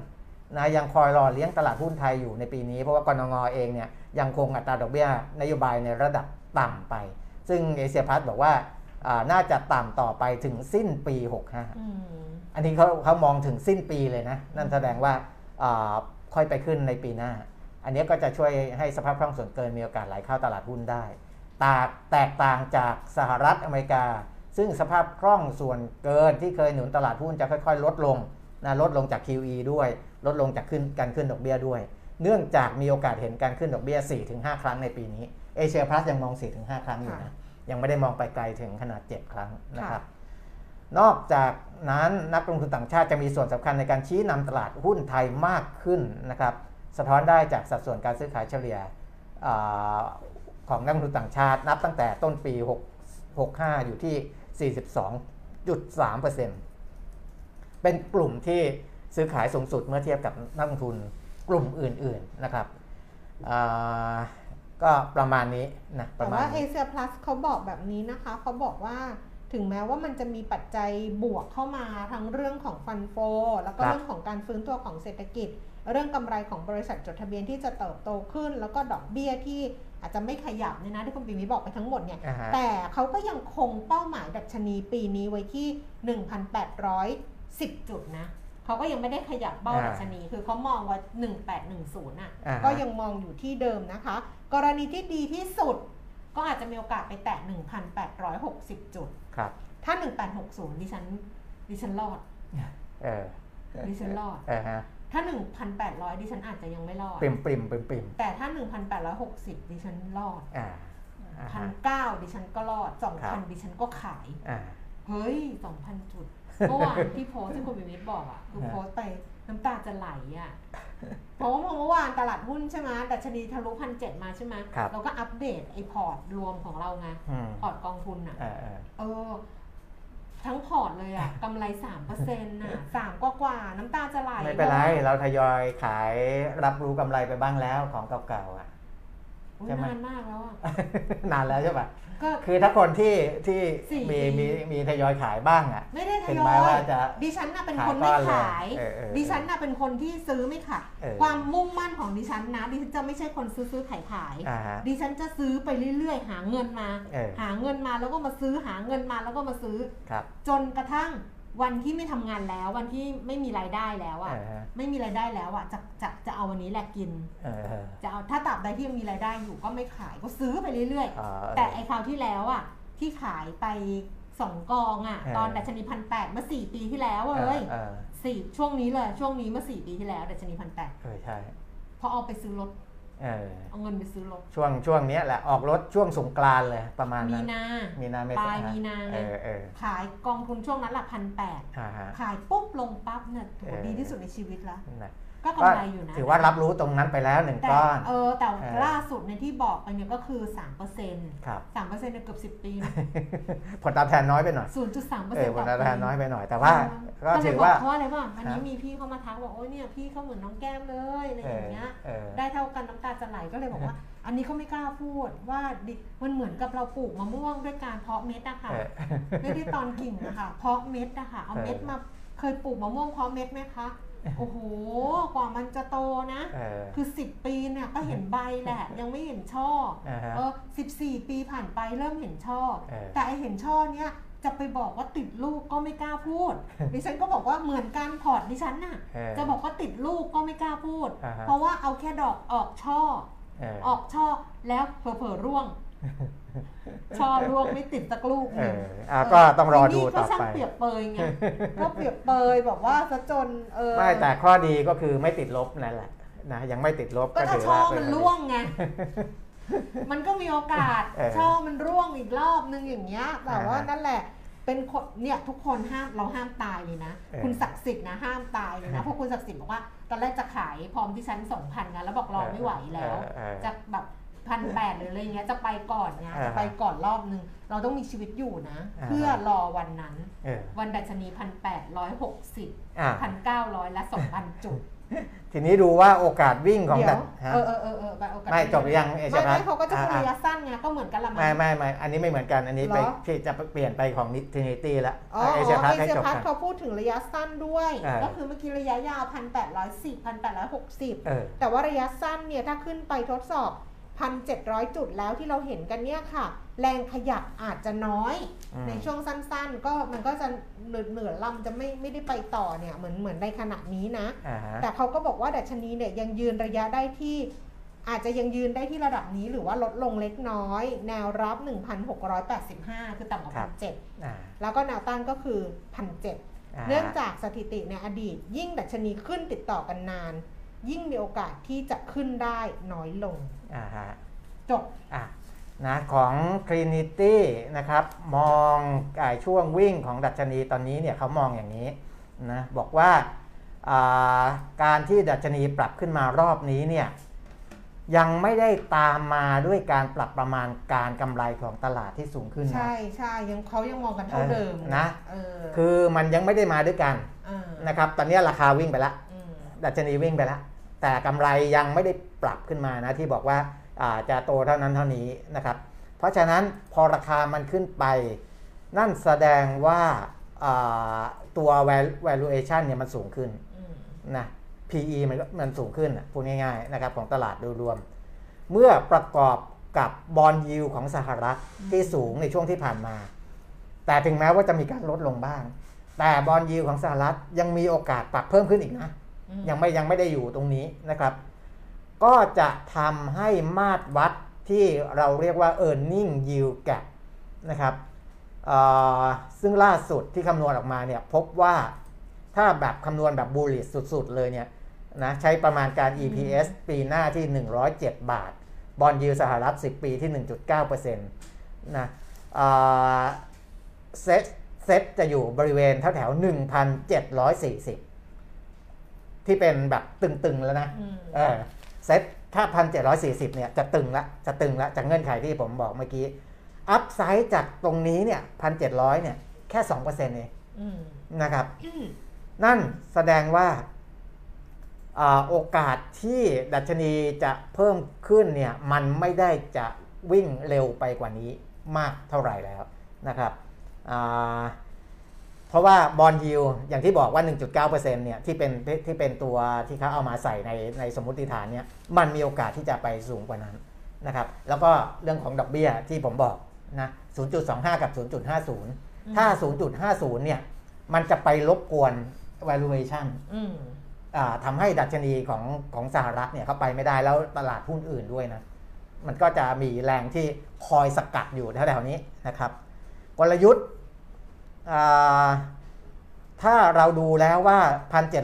นะยังคอยรอเลี้ยงตลาดหุ้นไทยอยู่ในปีนี้ เพราะว่ากรงงเองเนี่ยยังคงอัตราดอกเบี้ยนโยบายในระดับต่ำไป ซึ่งเอเชียพัฒบอกว่าอ่าน่าจะต่ำต่อไปถึงสิ้นปี 65อืมอันนี้เขาเขามองถึงสิ้นปีเลยนะ นั่นแสดงว่าอ่าค่อยไปขึ้นในปีหน้า อันนี้ก็จะช่วยให้สภาพคล่องส่วนเกินมีโอกาสไหลเข้าตลาดหุ้นได้ตากแตกต่างจากสหรัฐอเมริกา ซึ่งสภาพคล่องส่วนเกินที่เคยหนุนตลาดหุ้นจะค่อยๆ ลดลงนะลดลงจาก QE ด้วย ลดลงจากขึ้นการขึ้นดอกเบี้ยด้วย เนื่องจากมีโอกาสเห็นการขึ้นดอกเบี้ย 4-5 ครั้งในปีนี้เอเชียพลัสยังมอง 4-5 ครั้งอยู่นะยังไม่ได้มองไปไกลถึงขนาด 7 ครั้งนะครับนอกจากนั้นนักลงทุนต่างชาติจะมีส่วนสำคัญในการชี้นำตลาดหุ้นไทยมากขึ้นนะครับ สะท้อนได้จากสัดส่วนการซื้อขายเฉลี่ยอาของนักลงทุนต่างชาติ นับตั้งแต่ต้นปี6 65 อยู่ที่ 42.3%เป็นกลุ่มที่ซื้อขายสูงสุดเมื่อเทียบกับนักลงทุนกลุ่มอื่น ๆนะครับอ่าก็ประมาณนี้นะปแต่ระมาณว่าเอนี้เชียพลัสเขาบอกแบบนี้นะคะเขาบอกว่าถึงแม้ว่ามันจะมีปัจจัยบวกเข้ามาทั้งเรื่องของฟันโฟ แล้วก็ครับเรื่องของการฟื้นตัวของเศรษฐกิจ เรื่องกำไรของบริษัทจดทะเบียนที่จะเติบโตขึ้น แล้วก็ดอกเบี้ยที่อาจจะไม่ขยับเนี่ยนะที่คุณปีมิบอกไปทั้งหมดเนี่ยอ่าฮะแต่เขาก็ยังคงเป้าหมายดัชนีปีนี้ไว้ที่ 1,810 จุดนะเขาก็ยังไม่ได้ขยับเป้าอ่าดัชนี คือเขามองว่า 1810อะอ่าฮะก็ยังมองอยู่ที่เดิมนะคะ กรณีที่ดีที่สุด ก็อาจจะมีโอกาสไปแตะ 1,860 จุด ครับ ถ้า 1860ดิฉันดิฉันรอด เออดิฉันรอด เออฮะ ถ้า 1,800 ดิฉันอาจจะยังไม่รอด ปริมปริมปริมปริมแต่ถ้า 1,860 ดิฉันรอดอ่าอ่าพัฮะนเก้าดิฉันก็รอดสองครัพันบดิฉันก็ขาย อ่า เฮ้ยสองพันจุด เมื่อวานที่โพสต์ที่คุณวิวิทย์บอกอะคือฮะ โพสต์ไปน้ำตาจะไหลอะ เพราะว่าเมื่อวานตลาดหุ้นใช่ไหมดัชนีทะลุพันเจ็ดมาใช่ไหมครับ เราก็อัปเดตไอ้พอร์ตรวมของเราไง อืมพอร์ตกองทุนอะเออเออเออ ทั้งพอร์ตเลยอะกำไรสามเปอร์เซ็นต์น่ะสามกว่ากว่าๆน้ำตาจะไหลไม่เป็นไร เราทยอยขายรับรู้กำไรไปบ้างแล้วของเก่าๆอะอุ๊ย ใช่ไหมนานมากแล้วอะ นานแล้วใช่ปะก็คือถ้าคนที่ที่สี่มีปีมีมีทยอยขายบ้างอะ ไม่ได้ทถึงยอแม้ว่ายจะดิฉันน่ะเป็นขายคนไม่ก้อนเลยขายเออเออดิฉันน่ะเป็นคนที่ซื้อไม่ขายเออความมุ่งมั่นของดิฉันนะ ดิฉันจะไม่ใช่คนซื้อซื้อขายขายอ่าฮะดิฉันจะซื้อไปเรื่อยๆ หาเงินมาเออหาเงินมาแล้วก็มาซื้อหาเงินมาแล้วก็มาซื้อครับจนกระทั่ง วันที่ไม่ทำงานแล้ววันที่ไม่มีรายได้แล้วอะเออฮะไม่มีรายได้แล้วอะจะจะจะเอาวันนี้แหละกินเออเออจะเอาถ้าตราบใดที่ยังมีรายได้อยู่ก็ไม่ขายก็ซื้อไปเรื่อยๆอ๋อเออแต่ไอ้คราวที่แล้วอะที่ขายไปสองกองอะเออตอนดัชนีพันแปดเมื่อสี่ปีที่แล้วอะเอ้ยเออสี่ช่วงนี้เลยช่วงนี้เมื่อสี่ปีที่แล้วดัชนีพันแปดเออใช่พอเอาไปซื้อรถ เออเอาเงินไปซื้อรถ ช่วงช่วงเนี้ยแหละออกรถช่วงสงกรานต์เลยประมาณมีนั้นนามีนาเมปษาลายมีนาไงเออเออขายกองทุนช่วงนั้นละพันแปดอ่าฮะขายปุ๊บลงปั๊บเนี่ยโหเออดีที่สุดในชีวิตละนะ ก็กำไรอยู่นะถือว่ารับรู้ตรงนั้นไปแล้วหนึ่งแต่ก้อนเออแต่เออล่าสุดในยที่บอกไปเนี่ยก็คือสามเปอร์เซ็นต์ครับสามเปอร์เซ็นต์เกือบสิบปี ผลตอบแทนน้อยไปหน่อยศูนย์จุดสามเปอร์เอเซ็นอต์ผลต่อตอบแทนปีน้อยไปหน่อยแต่ว่าก็ก็เลถืยอบอกว่าเพราะอะไรบ้างอันนี้ฮะมีพี่เขามาทักบอกโอ้ยเนี่ยพี่เขาเหมือนน้องแก้มเลยอะไรเอออย่างเงี้ยเออได้เท่ากันน้ำตาจะไหลก็เลยบอกว่า อันนี้เขาไม่กล้าพูดว่าดิมันเหมือนกับเราปลูกมะม่วงด้วยการเพาะเม็ดอะค่ะเออไม่ได้ตอนกิ่งอะค่ะเพาะเม็ดอะค่ะเอาเม็ดเออมาเคยปลูกมะม่วงเพาะเม็ดไหมคะ โอ้โห กว่ามันจะโตนะเออคือสิบปีเนี่ยก็เห็นใบแหละ ยังไม่เห็นช่ออ่าฮะเออสิบสี่ปีผ่านไปเริ่มเห็นช่อเออแต่ไอเห็นช่อเนี้ยจะไปบอกว่าติดลูกก็ไม่กล้าพูด ดิฉันก็บอกว่าเหมือนการพอร์ตดิฉันน่ะเออจะบอกว่าติดลูกก็ไม่กล้าพูดอ่าฮะเพราะว่าเอาแค่ดอกออกช่อเออออกช่อแล้วเผลอๆร่วง ช่อร่วงไม่ติดสักลูกหเอนึ่งออะก็ต้องรอดูนี่ต่ก็อช่างไปเปรียบเปยไงก็เปรียบเปยแบบว่าซะจนเออไม่แต่ข้อดีก็คือไม่ติดลบนั่นแหละนะยังไม่ติดลบก็ก็ถ้าถือช่อว่าเป็มันนข้อดีร่วงไงมันก็มีโอกาสเออช่อมันร่วงอีกรอบนึงอย่างเงี้ยแต่ว่าอ่าฮะนั่นแหละเป็นคนเนี่ยทุกคนห้ามเราห้ามตายเลยนะเออคุณศักดิ์สิทธิ์นะห้ามตายเลยนะเพราะคุณศักดิ์สิทธิ์บอกว่าตอนแรกจะขายพร้อมที่ชั้นสองพันนะแล้วบอกรอไม่ไหวแล้วเออเออจะแบบ พันแปดหรืออะไรเงี้ยจะไปก่อนไงอ่าฮะจะไปก่อนรอบนึง เราต้องมีชีวิตอยู่นะอ่าฮะเพื่อรอวันนั้นเออวันดัชนีพันแปดร้อยหกสิบอะพันเก้าร้อยและสองพันจุด ทีนี้ดูว่าโอกาสวิ่งของเดี๋ยดัวชฮะเออเออเออเออไปโอกาสไม่จบหรือยังเอเชีไม่ยพัฒไม่น์เขาก็จะเป็นอะระยะสั้นไงก็เหมือนกันละมั้ไม่งไม่ไม่อันนี้ไม่เหมือนกันอันนี้ไปเหรอที่จะเปลี่ยนไปของนิทินิตี้แล้วอ๋อเอเชียพัฒน์เอให้เชียจบพัฒกันน์เขาพูดถึงระยะสั้นด้วยเออก็คือเมื่อกี้ระยะยาวพันแปดร้อยสิบพันแปดร้อยหกสิบเออแต่ว่าระยะสั้นเนี่ยถ้าขึ้นไปทดสอบ พันเจ็ดร้อยจุดแล้วที่เราเห็นกันเนี่ยค่ะ แรงขยับอาจจะน้อยอืมในช่วงสั้นๆ ก็มันก็จะเหนือเหนือลำจะไม่ไม่ได้ไปต่อเนี่ยเหมือนเหมือนในขณะนี้นะอ่าฮะแต่เขาก็บอกว่าดัชนีเนี่ยยังยืนระยะได้ที่อาจจะยังยืนได้ที่ระดับนี้หรือว่าลดลงเล็กน้อย แนวรับ 1,685 คือต่ำกว่าครัพับนเจ็ดอ่าแล้วก็แนวต้านก็คือพันเจ็ดาเนื่องจากสถิติในอดีตยิ่งดัชนีขึ้นติดต่อกันนาน ยิ่งมีโอกาสที่จะขึ้นได้น้อยลงอ่าฮะจบอะนะของ Trinity นะครับมองไอ้ช่วงวิ่งของดัชนีตอนนี้เนี่ยเขามองอย่างนี้นะบอกว่าอ่าการที่ดัชนีปรับขึ้นมารอบนี้เนี่ยยังไม่ได้ตามมาด้วยการปรับประมาณการกำไรของตลาดที่สูงขึ้นนะใช่ใช่ยังเขายังมองกันเท่าเดิมเออนะเออคือมันยังไม่ได้มาด้วยกันเออนะครับ ตอนนี้ราคาวิ่งไปแล้วมดัชนีวิ่งไปแล้ว แต่กำไรยังไม่ได้ปรับขึ้นมานะที่บอกว่าาจะโตเท่านั้นเท่านี้นะครับ เพราะฉะนั้นพอราคามันขึ้นไป นั่นแสดงว่าาตัว valuation เนี่ยมันสูงขึ้นนะ PE มันมันสูงขึ้นพูดง่ายๆนะครับของตลาดโดยรวม เมื่อประกอบกับบอลยิวของสหรัฐที่สูงในช่วงที่ผ่านมา แต่ถึงแม้ว่าจะมีการลดลงบ้าง แต่บอลยิวของสหรัฐยังมีโอกาสปรับเพิ่มขึ้นอีกนะ ยังไม่ยังไม่ได้อยู่ตรงนี้นะครับ ก็จะทำให้มาตรวัดที่เราเรียกว่า e a r n i n g yield gap นะครับเอ่อซึ่งล่าสุดที่คำนวณออกมาเนี่ยพบว่าถ้าแบบคำนวณแบบ bullish สุด ๆ เลยเนี่ยนะใช้ประมาณการ EPS ปีหน้าที่ 107 บาท บอลยิวสหรัฐ 10 ปีที่ 1.9%นะเอ่อเซ็ตเซ็ตจะอยู่บริเวณแถวแถว1,740 ที่เป็นแบบตึงๆแล้วนะอืมเออเซ็ตถ้าพันเจ็ดร้อยสี่สิบเนี่ยจะตึงละจะตึงละจากเงื่อนไขที่ผมบอกเมื่อกี้ upside จากตรงนี้เนี่ยพันเจ็ดร้อยเนี่ยแค่สองเปอร์เซ็นต์เองอืมนะครับอืมนั่นแสดงว่าอ่าโอกาสที่ดัชนีจะเพิ่มขึ้นเนี่ยมันไม่ได้จะวิ่งเร็วไปกว่านี้มากเท่าไหร่แล้วนะครับอ่า เพราะว่าบอลยิวอย่างที่บอกว่า 1.9%เนี่ยที่เป็นที่เป็นตัวที่เขาเอามาใส่ในในสมมติฐานเนี่ยมันมีโอกาสที่จะไปสูงกว่านั้นนะครับแล้วก็เรื่องของดอกเบี้ยที่ผมบอกนะ0.25 กับ 0.50 ถ้า 0.50 เนี่ยมันจะไปรบกวน valuation อืมอ่าทำให้ดัชนีของของสหรัฐเนี่ยเขาไปไม่ได้แล้วตลาดหุ้นอื่นด้วยนะ มันก็จะมีแรงที่คอยสกัดอยู่แถวๆนี้นะครับ กลยุทธ์อ่า ถ้าเราดูแล้วว่า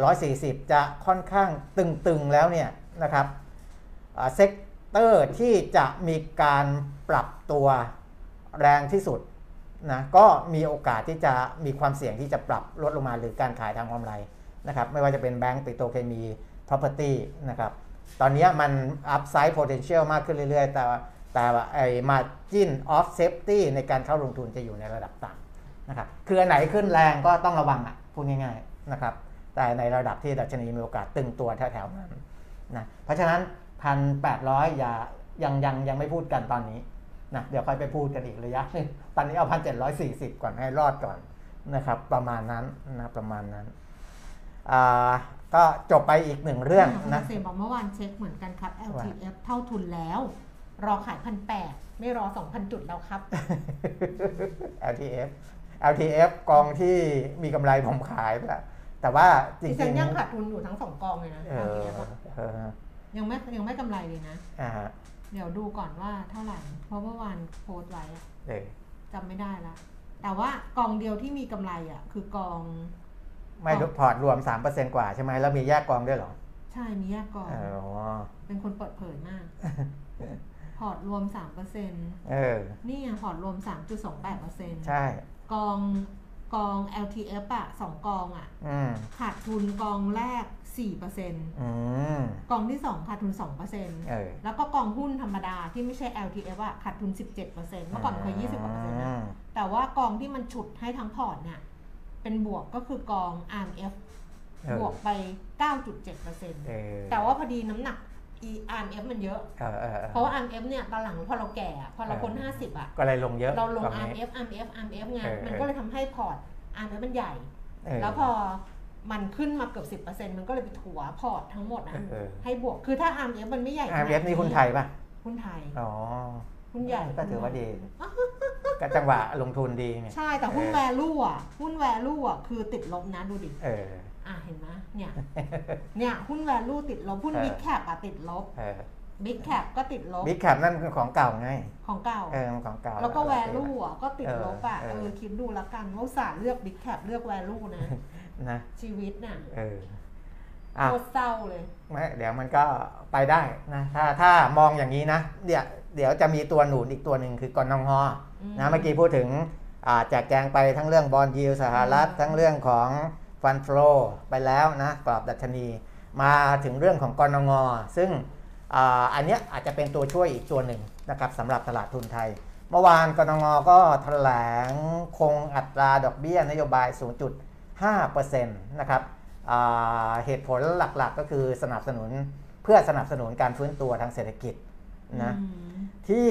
1,740 จะค่อนข้างตึง ๆ แล้วเนี่ยนะครับ sector ที่จะมีการปรับตัวแรงที่สุดนะก็มีโอกาสที่จะมีความเสี่ยงที่จะปรับลดลงมาหรือการขายทางกำไรนะครับไม่ว่าจะเป็นแบงก์ปิโตเคมี property นะครับตอนนี้มัน upside potential มากขึ้นเรื่อย ๆ แต่แต่ว่าไอ้ margin of safety ในการเข้าลงทุนจะอยู่ในระดับต่ำ นะครับคืออันไหนขึ้นแรงก็ต้องระวังอะพูดง่ายๆนะครับแต่ในระดับที่ดัชนีมีโอกาสตึงตัวแถวๆนั้นนะเพราะฉะนั้น 1,800 อย่ายังยังยังไม่พูดกันตอนนี้นะเดี๋ยวค่อยไปพูดกันอีกระยะหนึงตอนนี้เอา 1,740 ก่อนให้รอดก่อนนะครับประมาณนั้นนะประมาณนั้นอ่าก็จบไปอีกหนึ่งเรื่องคุณนะเกษมบอกเมื่อวานเช็คเหมือนกันครับว่า LTF เท่าทุนแล้ว รอขายพันแปดไม่รอสองพันจุดแล้วครับ LTF LTF กองที่มีกำไรผมขายไปแล้วแต่ว่าจริดิฉันงยังขาดทุนอยู่ทั้งสองกองเลยนะๆเออ LTF อะเออยังไม่ยังไม่กำไรเลยนะอ่าฮะเดี๋ยวดูก่อนว่าเท่าไหร่ เพราะเมื่อวานโพสต์ไว้อะเออจำไม่ได้ละแต่ว่ากองเดียวที่มีกำไรอะ คือกอง ไม่รู้พอร์ตรวม3%กว่าใช่ไหมแล้วมีแยกกองด้วยเหรอ ใช่มีแยกกองอ๋อเป็นคนเปิดเผยมากพอร์ตรวมสามเปอร์เซ็นต์เออนี่อะพอร์ตรวมสามจุดสองแปดเปอร์เซ็นต์ใช่ กองกอง LTF อะสองกองอะอืมขาดทุนกองแรกสี่เปอร์เซ็นต์อืมกองที่สองขาดทุนสองเปอร์เซ็นต์เออแล้วก็กองหุ้นธรรมดาที่ไม่ใช่ LTF อะขาดทุนสิบเจ็ดเปอร์เซ็นต์เมื่อก่อนมันเคยยี่สิบกว่าเปอร์เซ็นต์นะมแต่ว่ากองที่มันฉุดให้ทั้งพอร์ตเนี่ย เป็นบวกก็คือกอง RMF เออบวกไป 9.7%เออแต่ว่าพอดีน้ำหนัก RMF มันเยอะ เออเออเออเพราะว่า RMF เนี่ยตอนหลังพอเราแก่อะพอเราพ้นเออ50 อะ ก็เลยลงเยอะเราลงกองนี้ RMF RMF RMF ไงเออ มันก็เลยทำให้พอร์ต RMF มันใหญ่เออแล้วพอมันขึ้นมาเกือบ10%มันก็เลยไปถัวพอร์ตทั้งหมดนะเออให้บวกคือถ้า RMF มันไม่ใหญ่ RMF นี่หุ้นไทยป่ะ หุ้นไทยอ๋อหุ้นใหญ่ก็ถือว่าดีก็จังหวะลงทุนดีไงใช่แต่หุ้นเออ value อะหุ้น value อะคือติดลบนะดูดิ เออ อะเห็นไหมเนี่ย เนี่ยหุ้น value ติดลบ หุ้นเออ big cap อะติดลบเออ big cap ก็ติดลบ big cap นั่นคือของเก่าไง ของเก่า เออมันของเก่าแล้วก็โอเค value อะก็ติดลบอะเออเอเอออคิดดูแล้วกันว่าอุตส่าห์เลือก big cap เลือก value นะ นะ ชีวิตน่ะเอออะโคตรเศร้าเลย ไม่เดี๋ยวมันก็ไปได้นะ ถ้าถ้ามองอย่างนี้นะ เดี๋ยวเดี๋ยวจะมีตัวหนุนอีกตัวหนึ่งคือกอนงออืมนะเมื่อกี้พูดถึงอ่าแจกแจงไปทั้งเรื่องบอลยิวสหรัฐอืมทั้งเรื่องของ ฟันฟลอไปแล้วนะกรอบดัชนี มาถึงเรื่องของกอนงอซึ่งอ่าอันเนี้ยอาจจะเป็นตัวช่วยอีกตัวหนึ่งนะครับสำหรับตลาดทุนไทย เมื่อวานกนงก็แถลงคงอัตราดอกเบี้ยนโยบาย 0.5%นะครับอ่าเหตุผลหลักๆก็คือสนับสนุนเพื่อสนับสนุนการฟื้นตัวทางเศรษฐกิจนะอืมที่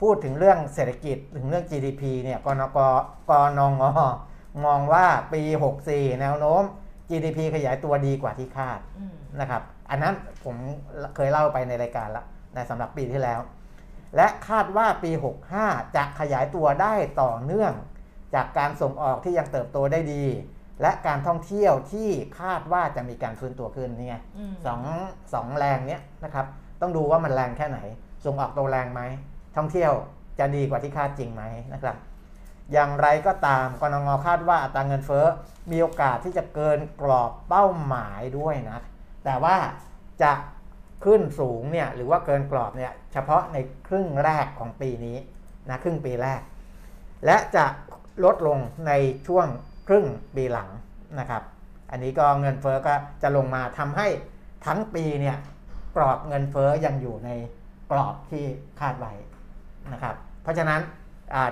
พูดถึงเรื่องเศรษฐกิจถึงเรื่อง GDP เนี่ยกนกกนง มองว่าปี 64 แนวโน้ม GDP ขยายตัวดีกว่าที่คาดอืมนะครับ อันนั้นผมเคยเล่าไปในรายการแล้วในสำหรับปีที่แล้ว และคาดว่าปี 65 จะขยายตัวได้ต่อเนื่อง จากการส่งออกที่ยังเติบโตได้ดี และการท่องเที่ยวที่คาดว่าจะมีการฟื้นตัวขึ้นนี่ไงอืมสองสองแรงเนี้ยนะครับ ต้องดูว่ามันแรงแค่ไหน ส่งออกตัวแรงไหม ท่องเที่ยวจะดีกว่าที่คาดจริงไหมนะครับ อย่างไรก็ตามกนงคาดว่าอัตราเงินเฟ้อมีโอกาสที่จะเกินกรอบเป้าหมายด้วยนะ แต่ว่าจะขึ้นสูงเนี่ยหรือว่าเกินกรอบเนี่ยเฉพาะในครึ่งแรกของปีนี้นะครึ่งปีแรก และจะลดลงในช่วงครึ่งปีหลังนะครับ อันนี้ก็เงินเฟ้อก็จะลงมาทำให้ทั้งปีเนี่ยกรอบเงินเฟ้อยังอยู่ในกรอบที่คาดไว้นะครับ เพราะฉะนั้น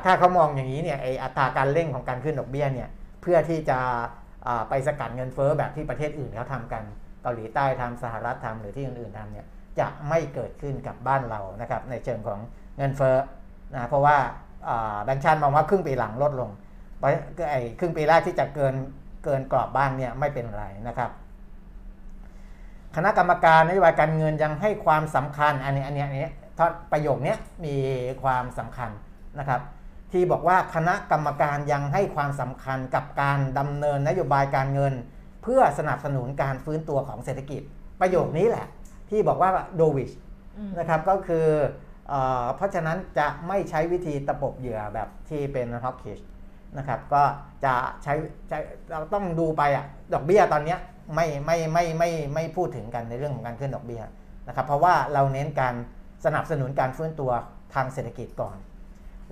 ถ้าเขามองอย่างนี้เนี่ยไออัตราการเร่งของการขึ้นดอกเบี้ยเนี่ยเพื่อที่จะไปสกัดเงินเฟ้อแบบที่ประเทศอื่นเขาทำกันเกาหลีใต้ทำสหรัฐทำหรือที่อื่นๆทำเนี่ยจะไม่เกิดขึ้นกับบ้านเรานะครับในเชิงของเงินเฟ้อนะเพราะว่าแบงก์ชาติมองว่าครึ่งปีหลังลดลงไปไอ้ครึ่งปีแรกที่จะเกินเกินกรอบบ้างเนี่ยไม่เป็นไรนะครับ คณะกรรมการนโยบายการเงินยังให้ความสำคัญอันนี้อันนี้อันนี้ประโยคนี้มีความสำคัญ นะครับที่บอกว่าคณะกรรมการยังให้ความสำคัญกับการดำเนินนโยบายการเงิน เพื่อสนับสนุนการฟื้นตัวของเศรษฐกิจ ประโยคนี้แหละ ที่บอกว่าโดวิชอืมนะครับก็คือเออเพราะฉะนั้นจะไม่ใช้วิธีตะปบเหยื่อแบบที่เป็นฮอกกิชนะครับก็จะใช้ใช้เราต้องดูไปอะดอกเบี้ยตอนเนี้ยไม่ไม่ไม่ไม่ไม่พูดถึงกันในเรื่องของการขึ้นดอกเบี้ยนะครับเพราะว่าเราเน้นการสนับสนุนการฟื้นตัวทางเศรษฐกิจก่อน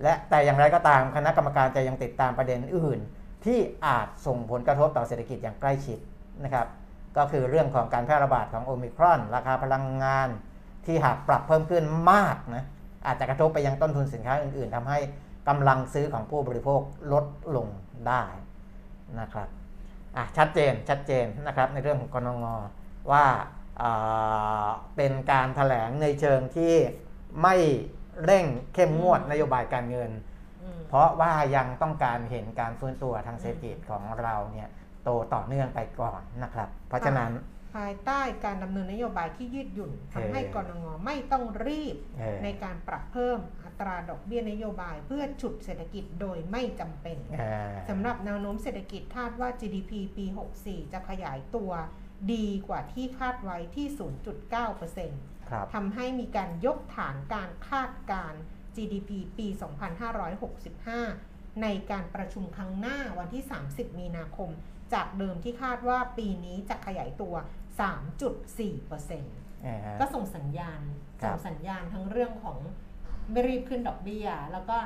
และแต่อย่างไรก็ตามคณะกรรมการจะยังติดตามประเด็นอื่น ที่อาจส่งผลกระทบต่อเศรษฐกิจอย่างใกล้ชิดนะครับ ก็คือเรื่องของการแพร่ระบาดของโอมิครอน ราคาพลังงาน ที่หากปรับเพิ่มขึ้นมากนะอาจจะกระทบไปยังต้นทุนสินค้าอื่น ๆทำให้กำลังซื้อของผู้บริโภคลดลงได้นะครับอะชัดเจนชัดเจนนะครับในเรื่องของกนงว่าอ่าเป็นการถแถลงในเชิงที่ไม่ เร่งเข้มงวดนโยบายการเงินอืมเพราะว่ายังต้องการเห็นการฟื้นตัวทางเศรษฐกิจของเราเนี่ยโตต่อเนื่องไปก่อนนะครับ เพราะฉะนั้นภายใต้การดำเนินนโยบายที่ยืดหยุ่นทำให้เออกนงไม่ต้องรีบเออในการปรับเพิ่มอัตราดอกเบี้ยนโยบายเพื่อฉุดเศรษฐกิจโดยไม่จำเป็นเอ่อสำหรับแนวโน้มเศรษฐกิจคาดว่า GDP ปี 64 จะขยายตัวดีกว่าที่คาดไว้ที่ 0.9%ครับ ทำให้มีการยกฐานการคาดการณ์ GDP ปี 2565 ในการประชุมครั้งหน้าวันที่ 30 มีนาคม จากเดิมที่คาดว่าปีนี้จะขยายตัว 3.4%เอ่อก็ส่งสัญญาณครับส่งสัญญาณทั้งเรื่องของไม่รีบขึ้นดอกเบี้ย แล้วก็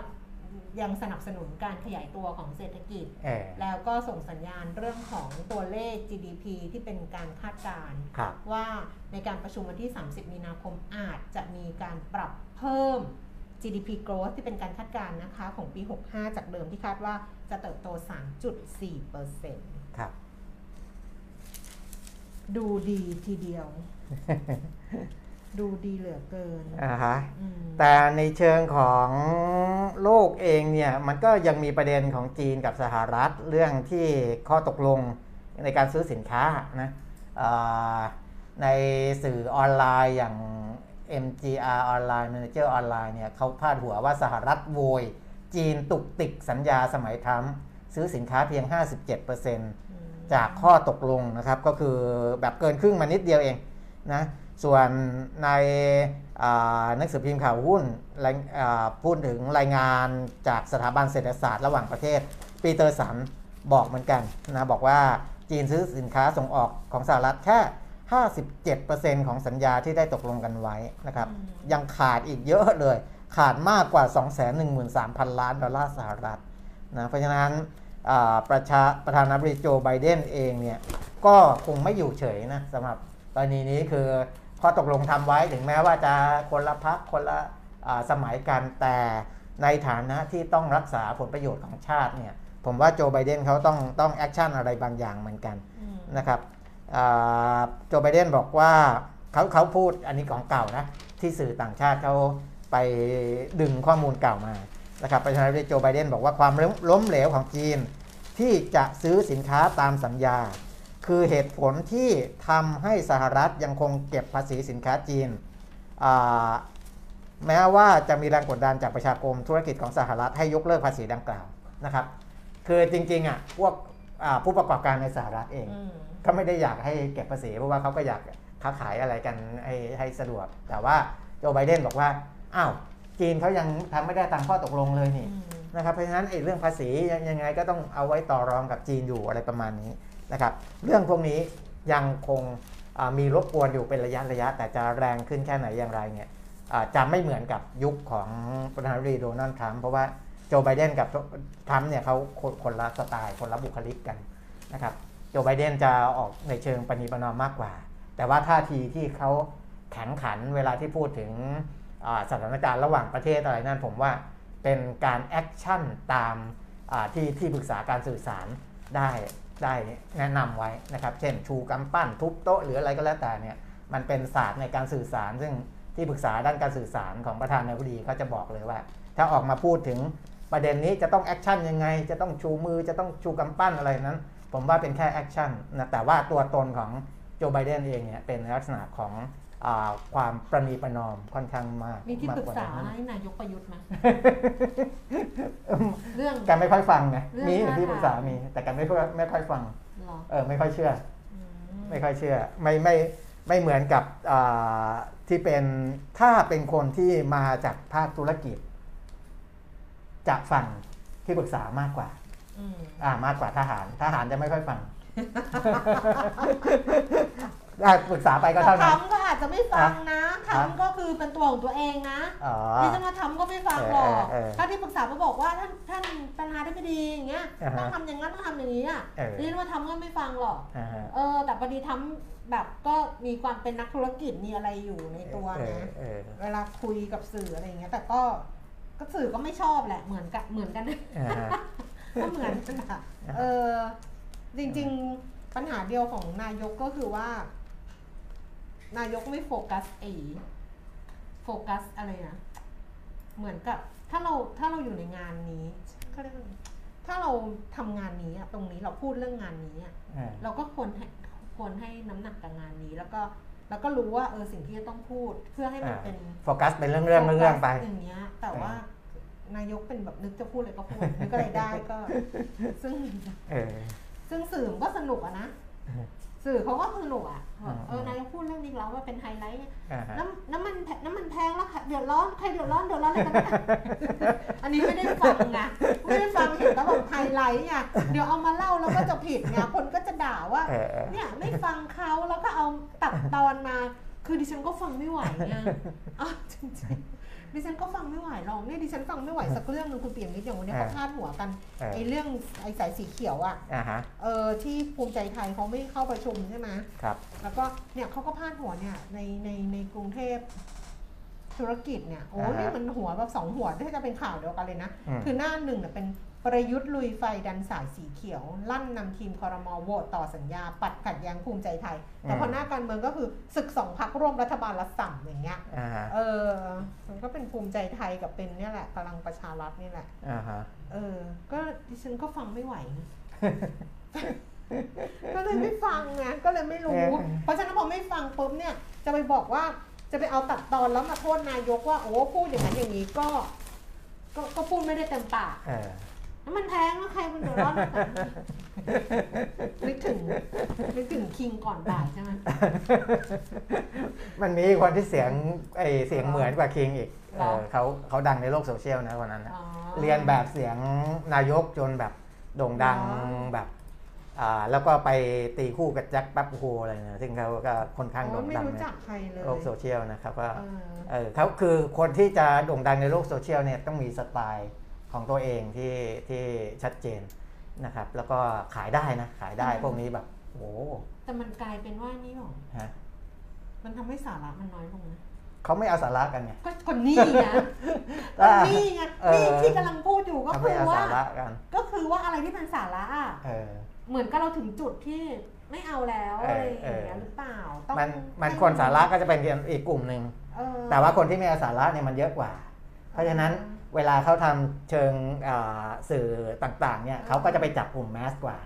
ยังสนับสนุนการขยายตัวของเศรษฐกิจ เอ่อแล้วก็ส่งสัญญาณเรื่องของตัวเลข GDP ที่เป็นการคาดการณ์ครับ ว่าในการประชุมวันที่ 30 มีนาคมอาจจะมีการปรับเพิ่ม GDP growth ที่เป็นการคาดการณ์นะคะของปี 65 จากเดิมที่คาดว่าจะเติบโต 3.4%ครับ ดูดีทีเดียว ดูดีเหลือเกินอ่าฮะอืมแต่ในเชิงของโลกเองเนี่ยมันก็ยังมีประเด็นของจีนกับสหรัฐเรื่องที่ข้อตกลงในการซื้อสินค้านะอ่าในสื่อออนไลน์อย่าง MGR ออนไลน์ Manager ออนไลน์เนี่ยเขาพาดหัวว่าสหรัฐโวย จีนตุกติกสัญญาสมัยทรัมป์ซื้อสินค้าเพียง 57%อืมจากข้อตกลงนะครับ ก็คือแบบเกินครึ่งมานิดเดียวเองนะ ส่วนในอ่าหนังสือพิมพ์ข่าวหุ้นรายอ่าพูดถึงรายงานจากสถาบันเศรษฐศาสตร์ระหว่างประเทศปีเตอร์สันบอกเหมือนกันนะบอกว่าจีนซื้อสินค้าส่งออกของสหรัฐแค่ 57%ของสัญญาที่ได้ตกลงกันไว้นะครับยังขาดอีกเยอะเลย ขาดมากกว่า 213,000 ล้านดอลลาร์สหรัฐนะเพราะฉะนั้นอ่าประธาประธานาธิบดีโจไบเดนเองเนี่ยก็คงไม่อยู่เฉยนะสำหรับกรณีนี้คือ ข้อตกลงทำไว้ถึงแม้ว่าจะคนละพรรคคนละอ่าสมัยกันแต่ในฐานะที่ต้องรักษาผลประโยชน์ของชาติเนี่ยผมว่าโจไบเดนเขาต้องต้อง action อะไรบางอย่างเหมือนกันอืมนะครับอ่าโจไบเดนบอกว่าเขาเขาพูดอันนี้ของเก่านะที่สื่อต่างชาติเขาไปดึงข้อมูลเก่ามานะครับประธานาธิบดีโจไบเดนบอกว่าความล้มล้มเหลวของจีน ที่จะซื้อสินค้าตามสัญญา คือเหตุผลที่ทำให้สหรัฐยังคงเก็บภาษีสินค้าจีนอ่าแม้ว่าจะมีแรงกดดันจากประชาคมธุรกิจของสหรัฐให้ยกเลิกภาษีดังกล่าวนะครับ คือจริงๆอะพวกอ่าผู้ประกอบการในสหรัฐเองอืมก็ไม่ได้อยากให้เก็บภาษีเพราะว่าเขาก็อยากค้าขายอะไรกันให้ให้สะดวก แต่ว่าโจไบเดนบอกว่าอ้าวจีนเขายังทำไม่ได้ตามข้อตกลงเลยนี่อืมนะครับเพราะฉะนั้นไอ้เรื่องภาษียังยังไงก็ต้องเอาไว้ต่อรองกับจีนอยู่อะไรประมาณนี้ นะครับ เรื่องพวกนี้ยังคงมีรบกวนอยู่เป็นระยะระยะ แต่จะแรงขึ้นแค่ไหนอย่างไรเนี่ยจะไม่เหมือนกับยุคของประธานาธิบดีโดนัลด์ทรัมป์เพราะว่าโจไบเดนกับทรัมป์เนี่ยเขาคนคนละสไตล์คนละบุคลิกกันนะครับโจไบเดนจะออกในเชิงประนีประนอมมากกว่า แต่ว่าท่าทีที่เขาแข็งขันเวลาที่พูดถึงอ่าสถานการณ์ระหว่างประเทศอะไรนั่นผมว่าเป็นการ action ตามที่ที่ปรึกษาการสื่อสารได้ ได้แนะนำไว้นะครับ เช่นชูกำปั้นทุบโต๊ะหรืออะไรก็แล้วแต่เนี่ยมันเป็นศาสตร์ในการสื่อสาร ซึ่งที่ปรึกษาด้านการสื่อสารของประธานาธิบดีเขาจะบอกเลยว่า ถ้าออกมาพูดถึงประเด็นนี้จะต้อง action ยังไง จะต้องชูมือจะต้องชูกำปั้นอะไรนั้น ผมว่าเป็นแค่ action นะแต่ว่าตัวตนของโจไบเดนเองเนี่ยเป็นลักษณะของ ความประนีประนอมค่อนข้างมากมีที่ปรึกษาพว่นั้นให้นายกประยุทธ์ไหมเรื่องแกไม่ค่อยฟังไงเรื่องมีท่าที่ปรึกษาทางมี แต่แกไม่ค่อยไม่ค่อยฟังเหรอเออไม่ค่อยเชื่ออืมไม่ค่อยเชื่อ ไม่ไม่ไม่เหมือนกับอ่าที่เป็นถ้าเป็นคนที่มาจากภาคธุรกิจ จะฟังที่ปรึกษามากกว่าอืมอ่ามากกว่าทหาร ทหารจะไม่ค่อยฟัง ได้ปรึกษาไปก็แต่เท่านั้น ทำก็อาจจะไม่ฟังนะทำก็คือเป็นตัวของตัวเองนะอ๋อดิฉันว่าทำก็ไม่ฟังหรอกเออเออเออถ้าที่ปรึกษาก็บอกว่าท่านท่านประธานาธิบดีอย่างเงี้ยอ่าฮะต้องทำอย่างนั้นต้องทำอย่างนี้อะเออ ดิฉันว่าทำก็ไม่ฟังหรอกอ่าฮะเออแต่พอดีทำแบบก็มีความเป็นนักธุรกิจมีอะไรอยู่ในตัวเออนะ เออ เวลาคุยกับสื่ออะไรอย่างเงี้ย แต่ก็ก็สื่อก็ไม่ชอบแหละเหมือนกันเหมือนกันอ่าฮะ ก็เหมือนกันอะเออจริง ๆ ปัญหาเดียวของนายกก็คือว่า นายกไม่โฟกัสไอโฟกัสอะไรนะ เหมือนกับถ้าเราถ้าเราอยู่ในงานนี้เขาเรียกว่าไงถ้าเราทำงานนี้อะตรงนี้เราพูดเรื่องงานนี้อะอ่าเราก็ควรให้ควรให้น้ำหนักกับงานนี้ แล้วก็แล้วก็รู้ว่าเออสิ่งที่จะต้องพูดเพื่อให้มันเป็นโฟกัสเป็นเรื่องเรื่องเรื่องๆไปอย่างเงี้ย แต่ว่านายกเป็นแบบนึกจะพูดอะไรก็พูดนึกอะไรได้ก็ ซึ่งเออซึ่งสื่อมันก็สนุกอะนะอืม สื่อเขาก็สนุกอะอืมเออนายกพูดเรื่องนี้แล้วว่าเป็นไฮไลท์อ่าฮะน้ำน้ำมันแพน้ำมันแพงแล้วค่ะเดือดร้อนใครเดือดร้อนเดือดร้อนอะไรกันเนี่ยอันนี้ไม่ได้ฟังไงไม่ได้ฟังเห็นแล้วแบบไฮไลท์ไงเดี๋ยวเอามาเล่าแล้วก็จะผิดไงคนก็จะด่าว่าเออเออเนี่ยไม่ฟังเขาแล้วก็เอาตัดตอนมา คือดิฉันก็ฟังไม่ไหวไงอะจริงๆดิฉันก็ฟังไม่ไหวหรอกเนี่ยดิฉันฟังไม่ไหวสักเรื่องหนึงคุณเปี่ยมนิดอย่างวันนี้เขาพาดหัวกันเออ ไอ้เรื่องไอ้สายสีเขียวอะอ่าฮะเออที่ภูมิใจไทยเขาไม่เข้าประชุมใช่ไหมครับ แล้วก็เนี่ยเขาก็พาดหัวเนี่ยในในในกรุงเทพธุรกิจเนี่ยโอ้อ่าฮะนี่มันหัวแบบสองหัวที่จะเป็นข่าวเดียวกันเลยนะ อืม คือหน้าหนึ่งเนี่ยเป็น ประยุทธ์ลุยไฟดันสายสีเขียว ลั่นนำทีมคอรมอโหวตต่อสัญญา ปัดขัดแย้งภูมิใจไทย แต่พอหน้าการเมืองก็คือศึกสองพักร่วมรัฐบาลละสั่งอย่างเงี้ยอ่าฮะเออ มันก็เป็นภูมิใจไทยกับเป็นเนี่ยแหละพลังประชารัฐนี่แหละอ่าฮะเออ ก็ดิฉันก็ฟังไม่ไหวก็เลยไม่ฟังไงก็เลยไม่รู้เออเพราะฉะนั้นพอไม่ฟังปุ๊บเนี่ย จะไปบอกว่าจะไปเอาตัดตอนแล้วมาโทษนายกว่าโอ้พูดอย่างนั้นอย่างนี้ก็ ก็ก็พูดไม่ได้เต็มปาก เออแล้วมันแพงแล้วใครมันเดือดร้อนนึกถึงนึกถึงคิงก่อนบ่ายใช่ไหมมันมีคนที่เสียงไอเสียงเหมือนกว่าคิงอีกหรเอออเขาเขาดังในโลกโซเชียลนะวันนั้นนะอ๋อ เรียนแบบเสียงนายกจนแบบโด่งดังอ๋อ แบบอ่าแล้วก็ไปตีคู่กับแจ็คแป๊บโฮอะไรเนี่ยซึ่งเขาก็ค่อนข้างโอ้โด่งไม่ดังรู้ในจักใครเลยโลกโซเชียลนะครับว่า เออ เออเขาคือคนที่จะโด่งดังในโลกโซเชียลเนี่ยต้องมีสไตล์ ของตัวเองที่ที่ชัดเจนนะครับ แล้วก็ขายได้นะขายได้อืมพวกนี้แบบโอ้โหแต่มันกลายเป็นว่านี่หรอฮะมันทำให้สาระมันน้อยลงนะเขาไม่เอาสาระกันไงก็คนนี้ไงอ่าคนนี้ไงเออนี่ที่กำลังพูดอยู่ก็เขาคืไม่อเอาว่าสาระกันก็คือว่าอะไรที่เป็นสาระอะเออเหมือนกับเราถึงจุดที่ไม่เอาแล้วเอออะไรอย่างเงี้เอยอหรือเปล่าต้องมันมันให้คนสาระก็จะเป็นอีกกลุ่มหนึ่งเออแต่ว่าคนที่ไม่เอาสาระเนี่ยมันเยอะกว่า เพราะฉะนั้น เวลาเขาทำเชิงอ่าสื่อต่างๆเนี่ยเขาก็จะไปจับกลุ่มแมสกว่า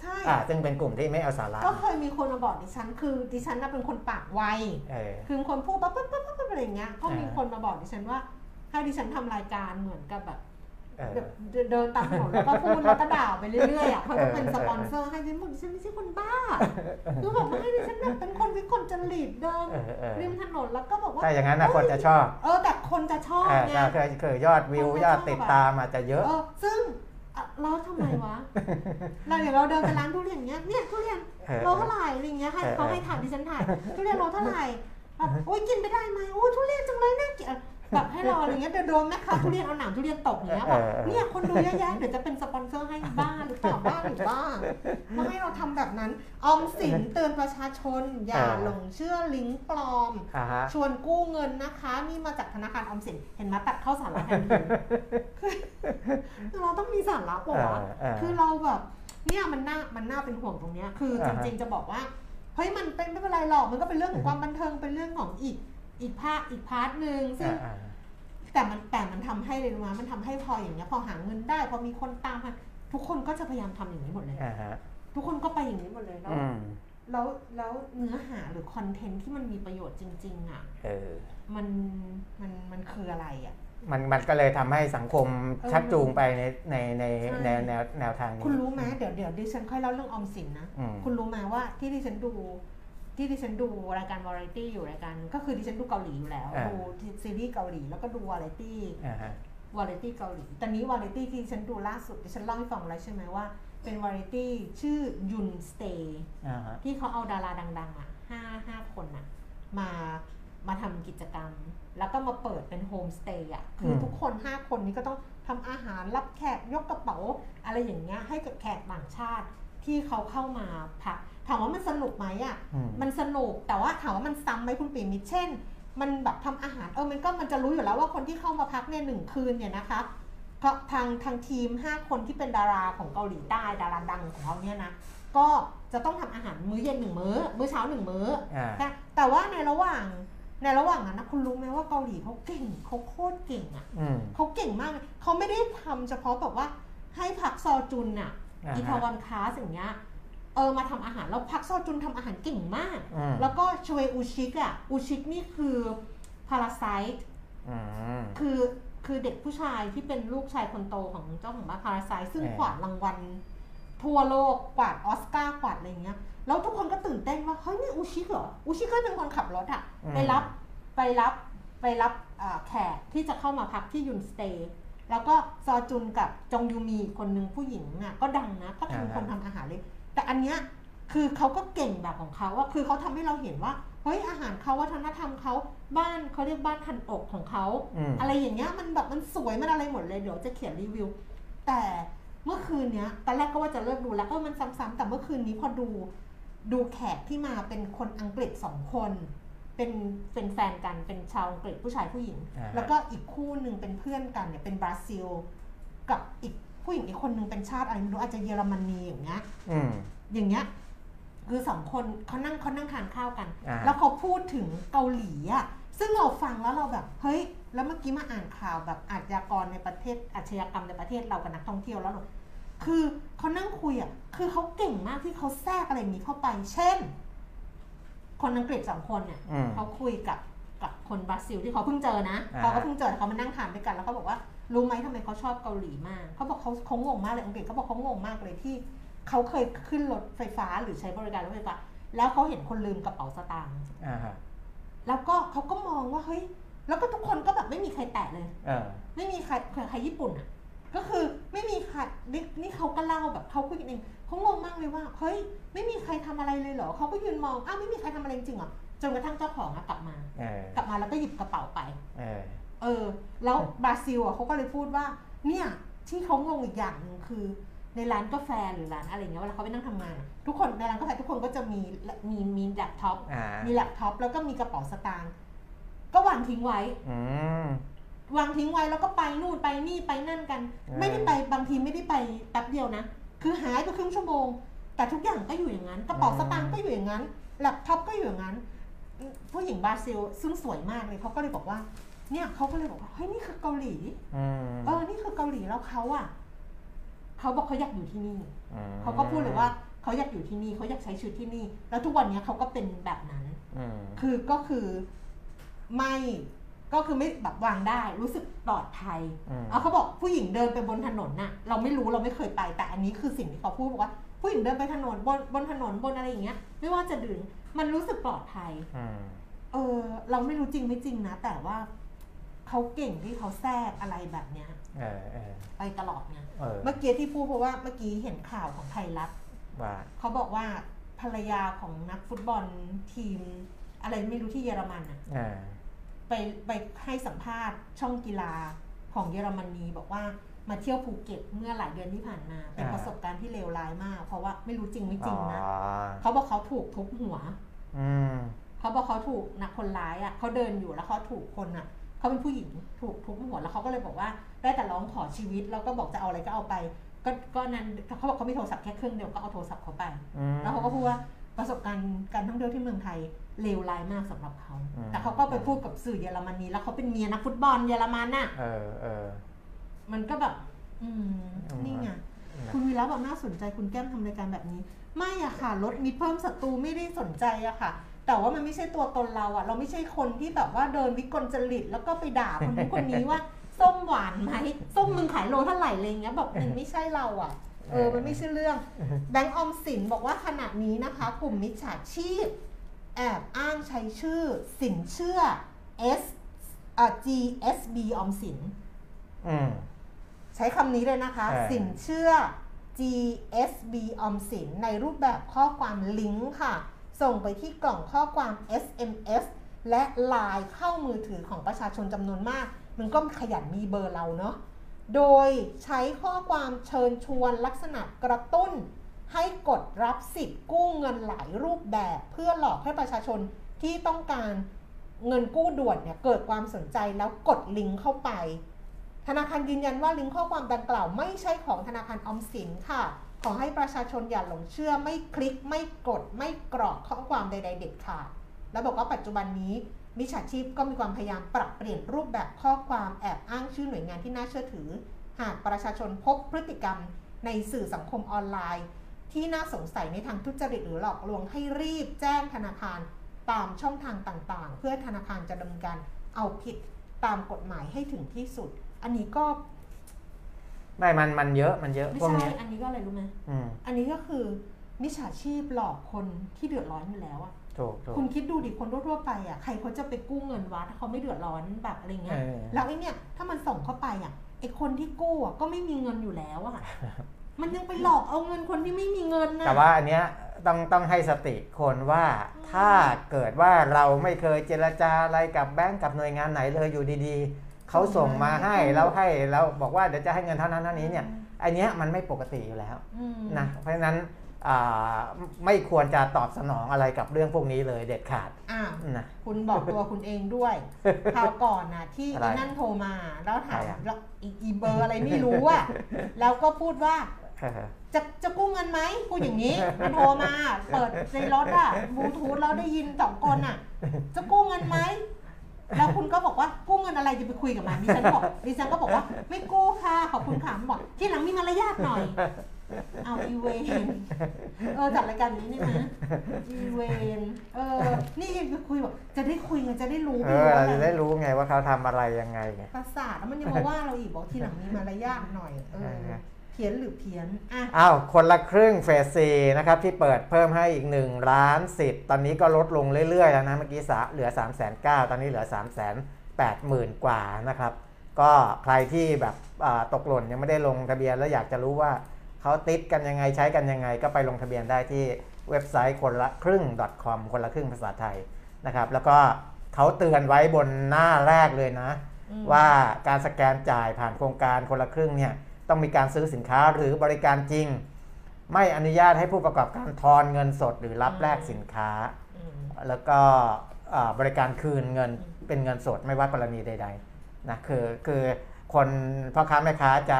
ใช่อ่าซึ่งเป็นกลุ่มที่ไม่เอาสาระ ก็เคยมีคนมาบอกดิฉัน คือดิฉันน่ะเป็นคนปากไวเออคือคนพูดปั๊บปั๊บปั๊บปั๊บอะไรอย่างเงี้ยก็มีอ่าคนมาบอกดิฉันว่าให้ดิฉันทำรายการเหมือนกับแบบเออ แบบเดินตามถนนแล้วก็พูดแล้วก็ด่าไปเรื่อยๆอะเขาจะเป็นเออสปอนเซอร์ให้ดิฉันบอกดิฉันไม่ใช่คนบ้าคือแบบว่าให้ดิฉันแบบเป็นคนวิกลจริตเดินเออเออริมถนนแล้วก็บอกว่าถ้าอย่างนั้นนะคนจะชอบ เออแต่คนจะชอบอ่าไงก็คือคือยอดวิวคนจะยอดชอบติดอะตามอาจจะเยอะเออซึ่งอะแล้วทำไมวะ เราเดี๋ยวเราเดินไปร้านทุเรียนเงี้ย เนี่ยทุเรียนเออโลเท่าไหร่อะไรเงี้ยให้เออเขาให้ถ่ายดิฉันถ่ายทุเรียนโลเท่าไหร่แบบโอ้ยกินไปได้ไหมโอ้ยทุเรียนจังเลยน่ากิน แบบให้รออะไรเงี้ยเดี๋ยวโดนแม่ค้าทุเรียนเอาหนามทุเรียนตกอย่างเงี้ยแบบเนี่ยคนดูเยอะแยะเดี๋ยวจะเป็นสปอนเซอร์ให้บ้าหรือเปล่าบ้าหรือบ้ามาให้เราทำแบบนั้น ออมสินเตือนประชาชน อย่าหลงเชื่อลิงก์ปลอมอ่าฮะชวนกู้เงินนะคะ นี่มาจากธนาคารออมสินเห็นไหมตัดเข้าสาระทันทีคือเราต้องมีสาระปะวะเออเออคือเราแบบเนี่ยมันน่ามันน่าเป็นห่วงตรงเนี้ยคืออ่าฮะจริง ๆ จะบอกว่าเฮ้ยมันเป็นไม่เป็นไรหรอกมันก็เป็นเรื่องของความบันเทิงเป็นเรื่องของอีก อีกภาคอีก part หนึ่งซึ่งอ่าแต่มันแต่มันทำให้เลยรู้ไหมมันทำให้พออย่างเงี้ยพอหาเงินได้พอมีคนตามมาทุกคนก็จะพยายามทำอย่างนี้หมดเลย อ่าฮะทุกคนก็ไปอย่างนี้หมดเลยแล้วอืมแล้วแล้วเนื้อหาหรือ content ที่มันมีประโยชน์จริง ๆอะเออมันมันมันคืออะไรอะ มันมันก็เลยทำให้สังคมเออชักจูงไปในในในใช่ แนวแนวแนวทางนี้ คุณรู้ไหมเดี๋ยวเดี๋ยวดิฉันค่อยเล่าเรื่องออมสินนะ อืม คุณรู้ไหมว่าที่ดิฉันดู ที่ดิฉันดูรายการวาไรตี้อยู่รายการนึงก็คือดิฉันดูเกาหลีอยู่แล้วอ่าดูซีรีส์เกาหลีแล้วก็ดูวาไรตี้อ่าฮะวาไรตี้เกาหลีตอนนี้วาไรตี้ที่ดิฉันดูล่าสุดดิฉันเล่าให้ฟังแล้วใช่ไหมว่า เป็นวาไรตี้ชื่อ Youn's Stay อ่าฮะที่เขาเอาดาราดัง ๆ อะห้าห้าคนอะ มามาทำกิจกรรม แล้วก็มาเปิดเป็นโฮมสเตย์อะคือทุกคนห้าคนนี้ก็ต้องทำอาหารรับแขกยกกระเป๋า อะไรอย่างเงี้ยให้กับแขกต่างชาติ ที่เขาเข้ามาพักถามว่ามันสนุกไหมอะอืมมันสนุกแต่ว่าถามว่ามันซ้ำไหมคุณปีมิตรเช่น มันแบบทำอาหารเออมันก็มันจะรู้อยู่แล้วว่าคนที่เข้ามาพักเนี่ยหนึ่งคืนเนี่ยนะคะก็ทางทางทีม 5 คนที่เป็นดาราของเกาหลีใต้ดาราดังของเขาเนี่ยนะก็จะต้องทำอาหารมื้อเย็นหนึ่งมื้อ มื้อเช้าหนึ่งมื้ออ่านะแต่ว่าในระหว่างในระหว่างนั้นนะคุณรู้ไหมว่าเกาหลีเขาเก่งเขาโคตรเก่งอะอืมเขาเก่งมากเลยเขาไม่ได้ทำเฉพาะแบบว่าให้พักซอจุนอะ อ่าฮะอีทาวันคาสอย่างเงี้ยเออมาทำอาหารแล้วพักซอจุนทำอาหารเก่งมากอืมแล้วก็ชเวอูชิกอะอูชิกนี่คือพาราไซต์อืมคือคือเด็กผู้ชายที่เป็นลูกชายคนโตของเจ้าของบ้านพาราไซต์ซึ่งเออกวาดรางวัลทั่วโลกกวาดออสการ์กวาดอะไรเงี้ยแล้วทุกคนก็ตื่นเต้นว่าเฮ้ยนี่อูชิกเหรออูชิกก็เป็นคนขับรถอะไปรับไปรับไปรับอ่าแขกที่จะเข้ามาพักที่ยุนสเตย์ แล้วก็ซอจุนกับจงยูมีคนหนึ่งผู้หญิงน่ะก็ดังนะก็เป็นคนทำอาหารเลย แต่อันเนี้ยคือเขาก็เก่งแบบของเขาว่าคือเขาทำให้เราเห็นว่าเฮ้ยอาหารเขาวัฒนธรรมเขาบ้านเขาเรียกบ้านทันอกของเขาอืมอะไรอย่างเงี้ยมันแบบมันสวยมันอะไรหมดเลยเดี๋ยวจะเขียนรีวิว แต่เมื่อคืนเนี้ยตอนแรกก็ว่าจะเลิกดูแล้วเออมันซ้ำๆแต่เมื่อคืนนี้พอดูดูแขกที่มาเป็นคนอังกฤษสองคน เป็นเป็นแฟนกันเป็นชาวอังกฤษผู้ชายผู้หญิง อ่าฮะแล้วก็อีกคู่หนึ่งเป็นเพื่อนกันเนี่ยเป็นบราซิล กับอีกผู้หญิงอีกคนหนึ่งเป็นชาติอะไรไม่รู้อาจจะเยอรมนีอย่างเงี้ย อืม อย่างเงี้ยคือสองคนเขานั่งเขานั่งทานข้าวกัน อ่า แล้วเขาพูดถึงเกาหลีอะซึ่งเราฟังแล้วเราแบบเฮ้ย แล้วเมื่อกี้มาอ่านข่าวแบบอาชญากรในประเทศอาชญากรรมในประเทศเรากับนักท่องเที่ยวแล้วเราคือเขานั่งคุยอะคือเขาเก่งมากที่เขาแทรกอะไรอย่างนี้เข้าไป เช่น คนอังกฤษสองคนเนี่ยอืมเขาคุยกับกับคนบราซิลที่เขาเพิ่งเจอนะอ่าเขาก็เพิ่งเจอแต่เขามานั่งทานด้วยกันแล้วเขาบอกว่ารู้ไหมทำไมเขาชอบเกาหลีมากเขาบอกเขาเขางงมากเลยอังกฤษเขาบอกเขางงมากเลยที่เขาเคยขึ้นรถไฟฟ้าหรือใช้บริการรถไฟฟ้าแล้วเขาเห็นคนลืมกระเป๋าสตางค์อ่าฮะแล้วก็เขาก็มองว่าเฮ้ยแล้วก็ทุกคนก็แบบไม่มีใครแตะเลยเออไม่มีใครใครญี่ปุ่นอะ ก็คือไม่มีใครนี่นี่เขาก็เล่าแบบเขาคุยกันเองเขางงมากเลยว่าเฮ้ยไม่มีใครทำอะไรเลยเหรอเขาก็ยืนมองอ้าวไม่มีใครทำอะไรจริงๆเหรอจนกระทั่งเจ้าของอะกลับมาเออกลับมาแล้วก็หยิบกระเป๋าไปเออเออ แล้วบราซิลอะเขาก็เลยพูดว่า เนี่ยที่เขางงอีกอย่างหนึ่งคือ ในร้านกาแฟหรือร้านอะไรเงี้ยเวลาเขาไปนั่งทำงานอะทุกคนในร้านกาแฟทุกคนก็จะมีมีมีแล็ปท็อปอ่ามีแล็ปท็อปแล้วก็มีกระเป๋าสตางค์ก็วางทิ้งไว้อืม วางทิ้งไว้แล้วก็ไปนู่นไปนี่ไปนั่นกันเออไม่ได้ไปบางทีไม่ได้ไปแป๊บเดียวนะ คือหายไปครึ่งชั่วโมง แต่ทุกอย่างก็อยู่อย่างนั้น กระเป๋าอืมสตางค์ก็อยู่อย่างนั้นแล็ปท็อปก็อยู่อย่างนั้น ผู้หญิงบราซิลซึ่งสวยมากเลยเขาก็เลยบอกว่า เนี่ยเขาก็เลยบอกว่าเฮ้ยนี่คือเกาหลีอืมเออนี่คือเกาหลีแล้วเขาอะเขาบอกเขาอยากอยู่ที่นี่มเขาก็พูดเลยว่าเขาอยากอยู่ที่นี่เขาอยากใช้ชีวิตที่นี่ แล้วทุกวันนี้เขาก็เป็นแบบนั้นอืมคือก็คือไม่ ก็คือไม่แบบวางได้รู้สึกปลอดภัยอืมเอาเขาบอกผู้หญิงเดินไปบนถนนน่ะ เราไม่รู้เราไม่เคยไป แต่อันนี้คือสิ่งที่เขาพูดบอกว่า ผู้หญิงเดินไปถนนบนบนถนนบนอะไรอย่างเงี้ย ไม่ว่าจะดื่นมันรู้สึกปลอดภัยอืมเออ เราไม่รู้จริงไม่จริงนะ แต่ว่าเขาเก่งที่เขาแทรกอะไรแบบเนี้ยเออเออไปตลอดไงเออเมื่อกี้ที่พูดเพราะว่าเมื่อกี้เห็นข่าวของไทยรัฐว่าเขาบอกว่าภรรยาของนักฟุตบอลทีม อะไรไม่รู้ที่เยอรมันอะอ่า ไปไปให้สัมภาษณ์ช่องกีฬาของเยอรมนีบอกว่ามาเที่ยวภูเก็ตเมื่อหลายเดือนที่ผ่านมาเป็นประสบการณ์ที่เลวร้ายมาก เพราะว่าไม่รู้จริงไม่จริงนะอ๋อเขาบอกเขาถูกทุบหัวอืมเขาบอกเขาถูกนักคนร้ายอะเขาเดินอยู่แล้วเขาถูกคนอะเขาเป็นผู้หญิงถูกทุบหัวแล้วเขาก็เลยบอกว่าได้แต่ร้องขอชีวิตแล้วก็บอกจะเอาอะไรก็เอาไป ก็ก็นั้นเขาบอกเขามีโทรศัพท์แค่เครื่องเดียวก็เอาโทรศัพท์เขาไปอืมแล้วเขาก็พูดว่าประสบการณ์การท่องเที่ยวที่เมืองไทย เลวร้ายมากสำหรับเขาอืมแต่เขาก็ไปพูดกับสื่อเยอรมนีแล้วเขาเป็นเมียนักฟุตบอลเยอรมันน่ะเออเออมันก็แบบ อืมอืมนี่ไงนะคุณวีระบอกน่าสนใจคุณแก้มทำรายการแบบนี้ ไม่อะค่ะลดมิตรเพิ่มศัตรูไม่ได้สนใจอะค่ะ แต่ว่ามันไม่ใช่ตัวตนเราอะเราไม่ใช่คนที่แบบว่าเดินวิกลจริตแล้วก็ไปด่าคนนู้นคนนี้ว่าส้มหวานไหมส้มมึงขายโลเท่าไหร่อะไรเงี้ยแบบมันไม่ใช่เราอะเออมันไม่ใช่เรื่องแบงก์ออมสินบอกว่าขณะนี้นะคะ กลุ่มมิจฉาชีพ แอบอ้างใช้ชื่อสินเชื่อ S อ่า GSB ออมสิน อืม ใช้คำนี้เลยนะคะเออสินเชื่อ GSB ออมสิน ในรูปแบบข้อความลิงก์ค่ะ ส่งไปที่กล่องข้อความ SMS และไลน์เข้ามือถือของประชาชนจำนวนมาก มันก็ขยันมีเบอร์เราเนาะ โดยใช้ข้อความเชิญชวนลักษณะกระตุ้น ให้กดรับสิทธิ์กู้เงินหลายรูปแบบ เพื่อหลอกให้ประชาชนที่ต้องการเงินกู้ด่วนเนี่ยเกิดความสนใจแล้วกดลิงก์เข้าไป ธนาคารยืนยันว่าลิงก์ข้อความดังกล่าวไม่ใช่ของธนาคารออมสินค่ะ ขอให้ประชาชนอย่าหลงเชื่อไม่คลิกไม่กดไม่กรอกข้อความใด ๆ เด็ดขาด แล้วบอกว่าปัจจุบันนี้มิจฉาชีพก็มีความพยายามปรับเปลี่ยนรูปแบบข้อความแอบอ้างชื่อหน่วยงานที่น่าเชื่อถือ หากประชาชนพบพฤติกรรมในสื่อสังคมออนไลน์ ที่น่าสงสัยในทางทุจริตหรือหลอกลวงให้รีบแจ้งธนาคารตามช่องทางต่างๆ เพื่อธนาคารจะดำเนินการเอาผิดตามกฎหมายให้ถึงที่สุด อันนี้ก็ไม่มันมันเยอะมันเยอะไม่พวกใช่ เนี้ยอันนี้ก็อะไรรู้ไหมอืมอันนี้ก็คือมิจฉาชีพหลอกคนที่เดือดร้อนอยู่แล้วอะถูกถูก คุณคิดดูดิคนทั่วๆไปอะใครเขาจะไปกู้เงินวะถ้าเขาไม่เดือดร้อนแบบอะไรเงี้ย เออ แล้วไอ้เนี่ยถ้ามันส่งเข้าไปอะไอ้คนที่กู้อะก็ไม่มีเงินอยู่แล้วอะ มันยังไปหลอกเอาเงินคนที่ไม่มีเงินนะแต่ว่าอันเนี้ยต้องต้องให้สติคนว่าถ้าเกิดว่าเราไม่เคยเจรจาอะไรกับแบงก์กับหน่วยงานไหนเลยอยู่ดีๆ เขาส่งมาให้แล้วให้แล้วบอกว่าเดี๋ยวจะให้เงินเท่านั้นเท่านี้เนี่ยอันเนี้ยมันไม่ปกติอยู่แล้วอืมนะเพราะฉะนั้นอ่าไม่ควรจะตอบสนองอะไรกับเรื่องพวกนี้เลยเด็ดขาดอ้าวนะคุณบอกตัวคุณเองด้วยคราวก่อนนะที่อะไรอีนั่นโทรมา แล้วถามใครอะแล้วอีอีเบอร์อะไรไม่รู้อะแล้วก็พูดว่า จะจะกู้เงินไหมพูดอย่างนี้ มันโทรมา เปิดในรถอะบลูทูธแล้วได้ยินสองคนอะจะกู้เงินไหมแล้วคุณก็บอกว่ากู้เงินอะไรจะไปคุยกับมันดิฉันบอกดิฉันก็บอกว่า ไม่กู้ค่ะขอบคุณค่ะมันบอกที่หลังมีมารยาทหน่อยเอาอีเวนเออจัดรายการนี้นี่นะอีเวนเออ นี่ยังไปคุยบอกจะได้คุยไงจะได้รู้เอไปอว่าเราอะไรจะได้รู้ไงว่าเขาทำอะไรยังไงไงประสาทแล้วมันยังมาว่าเราอีกบอกทีหลังมีมารยาทหน่อยเออเออเพี้ยนหรือเพี้ยนอะอ้าวคนละครึ่งเฟสซีนะครับที่เปิดเพิ่มให้อีก1ล้านสิทธิ์ตอนนี้ก็ลดลงเรื่อยๆแล้วนะเมื่อกี้สะเหลือ 3 9 0 0 0ตอนนี้เหลือ 3 8 0 0 0 0 กว่านะครับ ก็ใครที่แบบอ่าตกหล่นยังไม่ได้ลงทะเบียนแล้วอยากจะรู้ว่าเขาติดกันยังไงใช้กันยังไง ก็ไปลงทะเบียนได้ที่เว็บไซต์คนละครึ่ง .com คนละครึ่งภาษาไทยนะครับแล้วก็เขาเตือนไว้บนหน้าแรกเลยนะอืมว่าการสแกนจ่ายผ่านโครงการคนละครึ่งเนี่ย ต้องมีการซื้อสินค้าหรือบริการจริง ไม่อนุญาตให้ผู้ประกอบการทอนเงินสดหรือรับแลกสินค้าอืมแล้วก็อ่าบริการคืนเงินเป็นเงินสดไม่ว่ากรณีใดๆนะคือคือคนพ่อค้าแม่ค้าจะ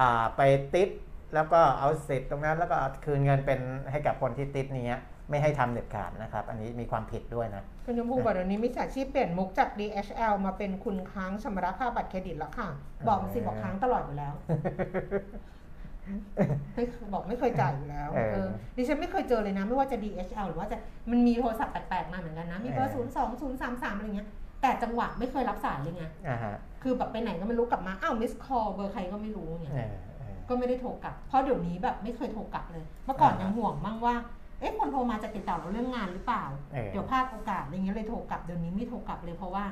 อ่าไปติดแล้วก็เอาสิทธิ์ตรงนั้นแล้วก็เอาคืนเงินเป็นให้กับคนที่ติดเนี้ย ไม่ให้ทำเด็ดขาดนะครับ อันนี้มีความผิดด้วยนะ คุณชมพูบอกเดี๋ยวนี้มิจฉาชีพเปลี่ยนมุกจาก DHL มาเป็นคุณค้างชำระค่าบัตรเครดิตแล้วค่ะ บอกมาสิบอกค้างตลอดอยู่แล้วไม่บอกไม่เคยจ่ายอยู่แล้วเออเออดิฉันไม่เคยเจอเลยนะ ไม่ว่าจะ DHL หรือว่าจะมันมีโทรศัพท์แปลกๆมาเหมือนกันนะ มีเบอร์เอศูนย์สองศูนย์สามสามอะไรเงี้ยแต่จังหวะไม่เคยรับสายเลยไงอ่าฮะคือแบบไปไหนก็ไม่รู้กลับมา อ้าว missed call เบอร์ใครก็ไม่รู้เนี่ยเออเออก็ไม่ได้โทรกลับ เพราะเดี๋ยวนี้แบบไม่เคยโทรกลับเลย เมื่อก่อนอ่ายัยังห่วงมั่งว่า เอ๊ะคนโทรมาจะติดต่อเราเรื่องงานหรือเปล่าเออเดี๋ยวพลาดโอกาสอะไรเงี้ยเลยโทรกลับเดี๋ยวนี้ไม่โทรกลับเลยเพราะว่า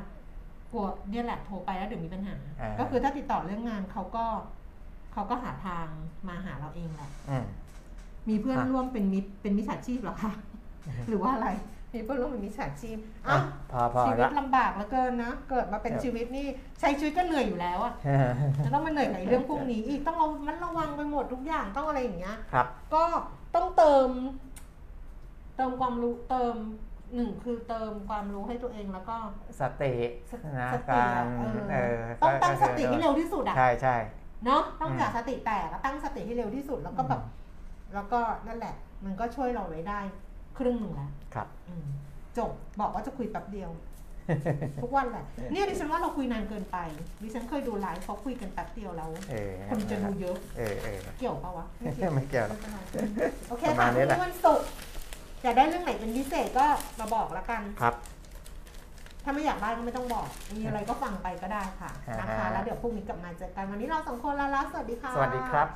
กลัวเนี่ยแหละโทรไปแล้วเดี๋ยวมีปัญหาอ่าก็คือถ้าติดต่อเรื่องงานเขาก็เขาก็หาทางมาหาเราเองแหละอืมมีเพื่อนอะร่วมเป็นมิตรเป็นมิจฉาชีพเหรอคะหรือว่าอะไรมีเพื่อนร่วมเป็นมิจฉาชีพอะอ้าวพอพอชีวิละตลำบากเหลือเกินนะเกิดมาเป็นเดี๋ยวชีวิตนี่ใช้ชีวิตก็เหนื่อยอยู่แล้วอะแล้วต้องมาเหนื่อยกับไอ้เรื่องพวกนี้อีกต้องระมันระวังไปหมดทุกอย่างต้องอะไรอย่างเงี้ยครับก็ต้องเติม เติมความรู้เติมหนึ่งคือเติมความรู้ให้ตัวเองแล้วก็สติสนะสติการอะเออต้องตั้งก็สติให้เร็วที่สุดอะใช่ใช่เนาะต้องอืมจากสติแตกอะตั้งสติให้เร็วที่สุดแล้วก็แบบแล้วก็นั่นแหละ มันก็ช่วยเราไว้ได้ครึ่งหนึ่งแล้วครับอืมจบบอกว่าจะคุยแป๊บเดียว ทุกวันแหละเนี่ยดิฉันว่าเราคุยนานเกินไปดิฉันเคยดูไลฟ์เขาคุยกันแป๊บเดียวแล้วเออคนจะดูเยอะเออเออเกี่ยวปะวะไม่เกี่ยวหรอกโอเคประมาค่ะณพนี้รุ่งแหละนี้วันศุกร์ อยากได้เรื่องไหนเป็นพิเศษก็มาบอกแล้วกัน ครับ ถ้าไม่อยากได้ก็ไม่ต้องบอก มีอะไรก็ฟังไปก็ได้ค่ะนะคะอ่าฮะแล้วเดี๋ยวพรุ่งนี้กลับมาเจอกันวันนี้เราสองคนลาลาสวัสดีค่ะ สวัสดีครับ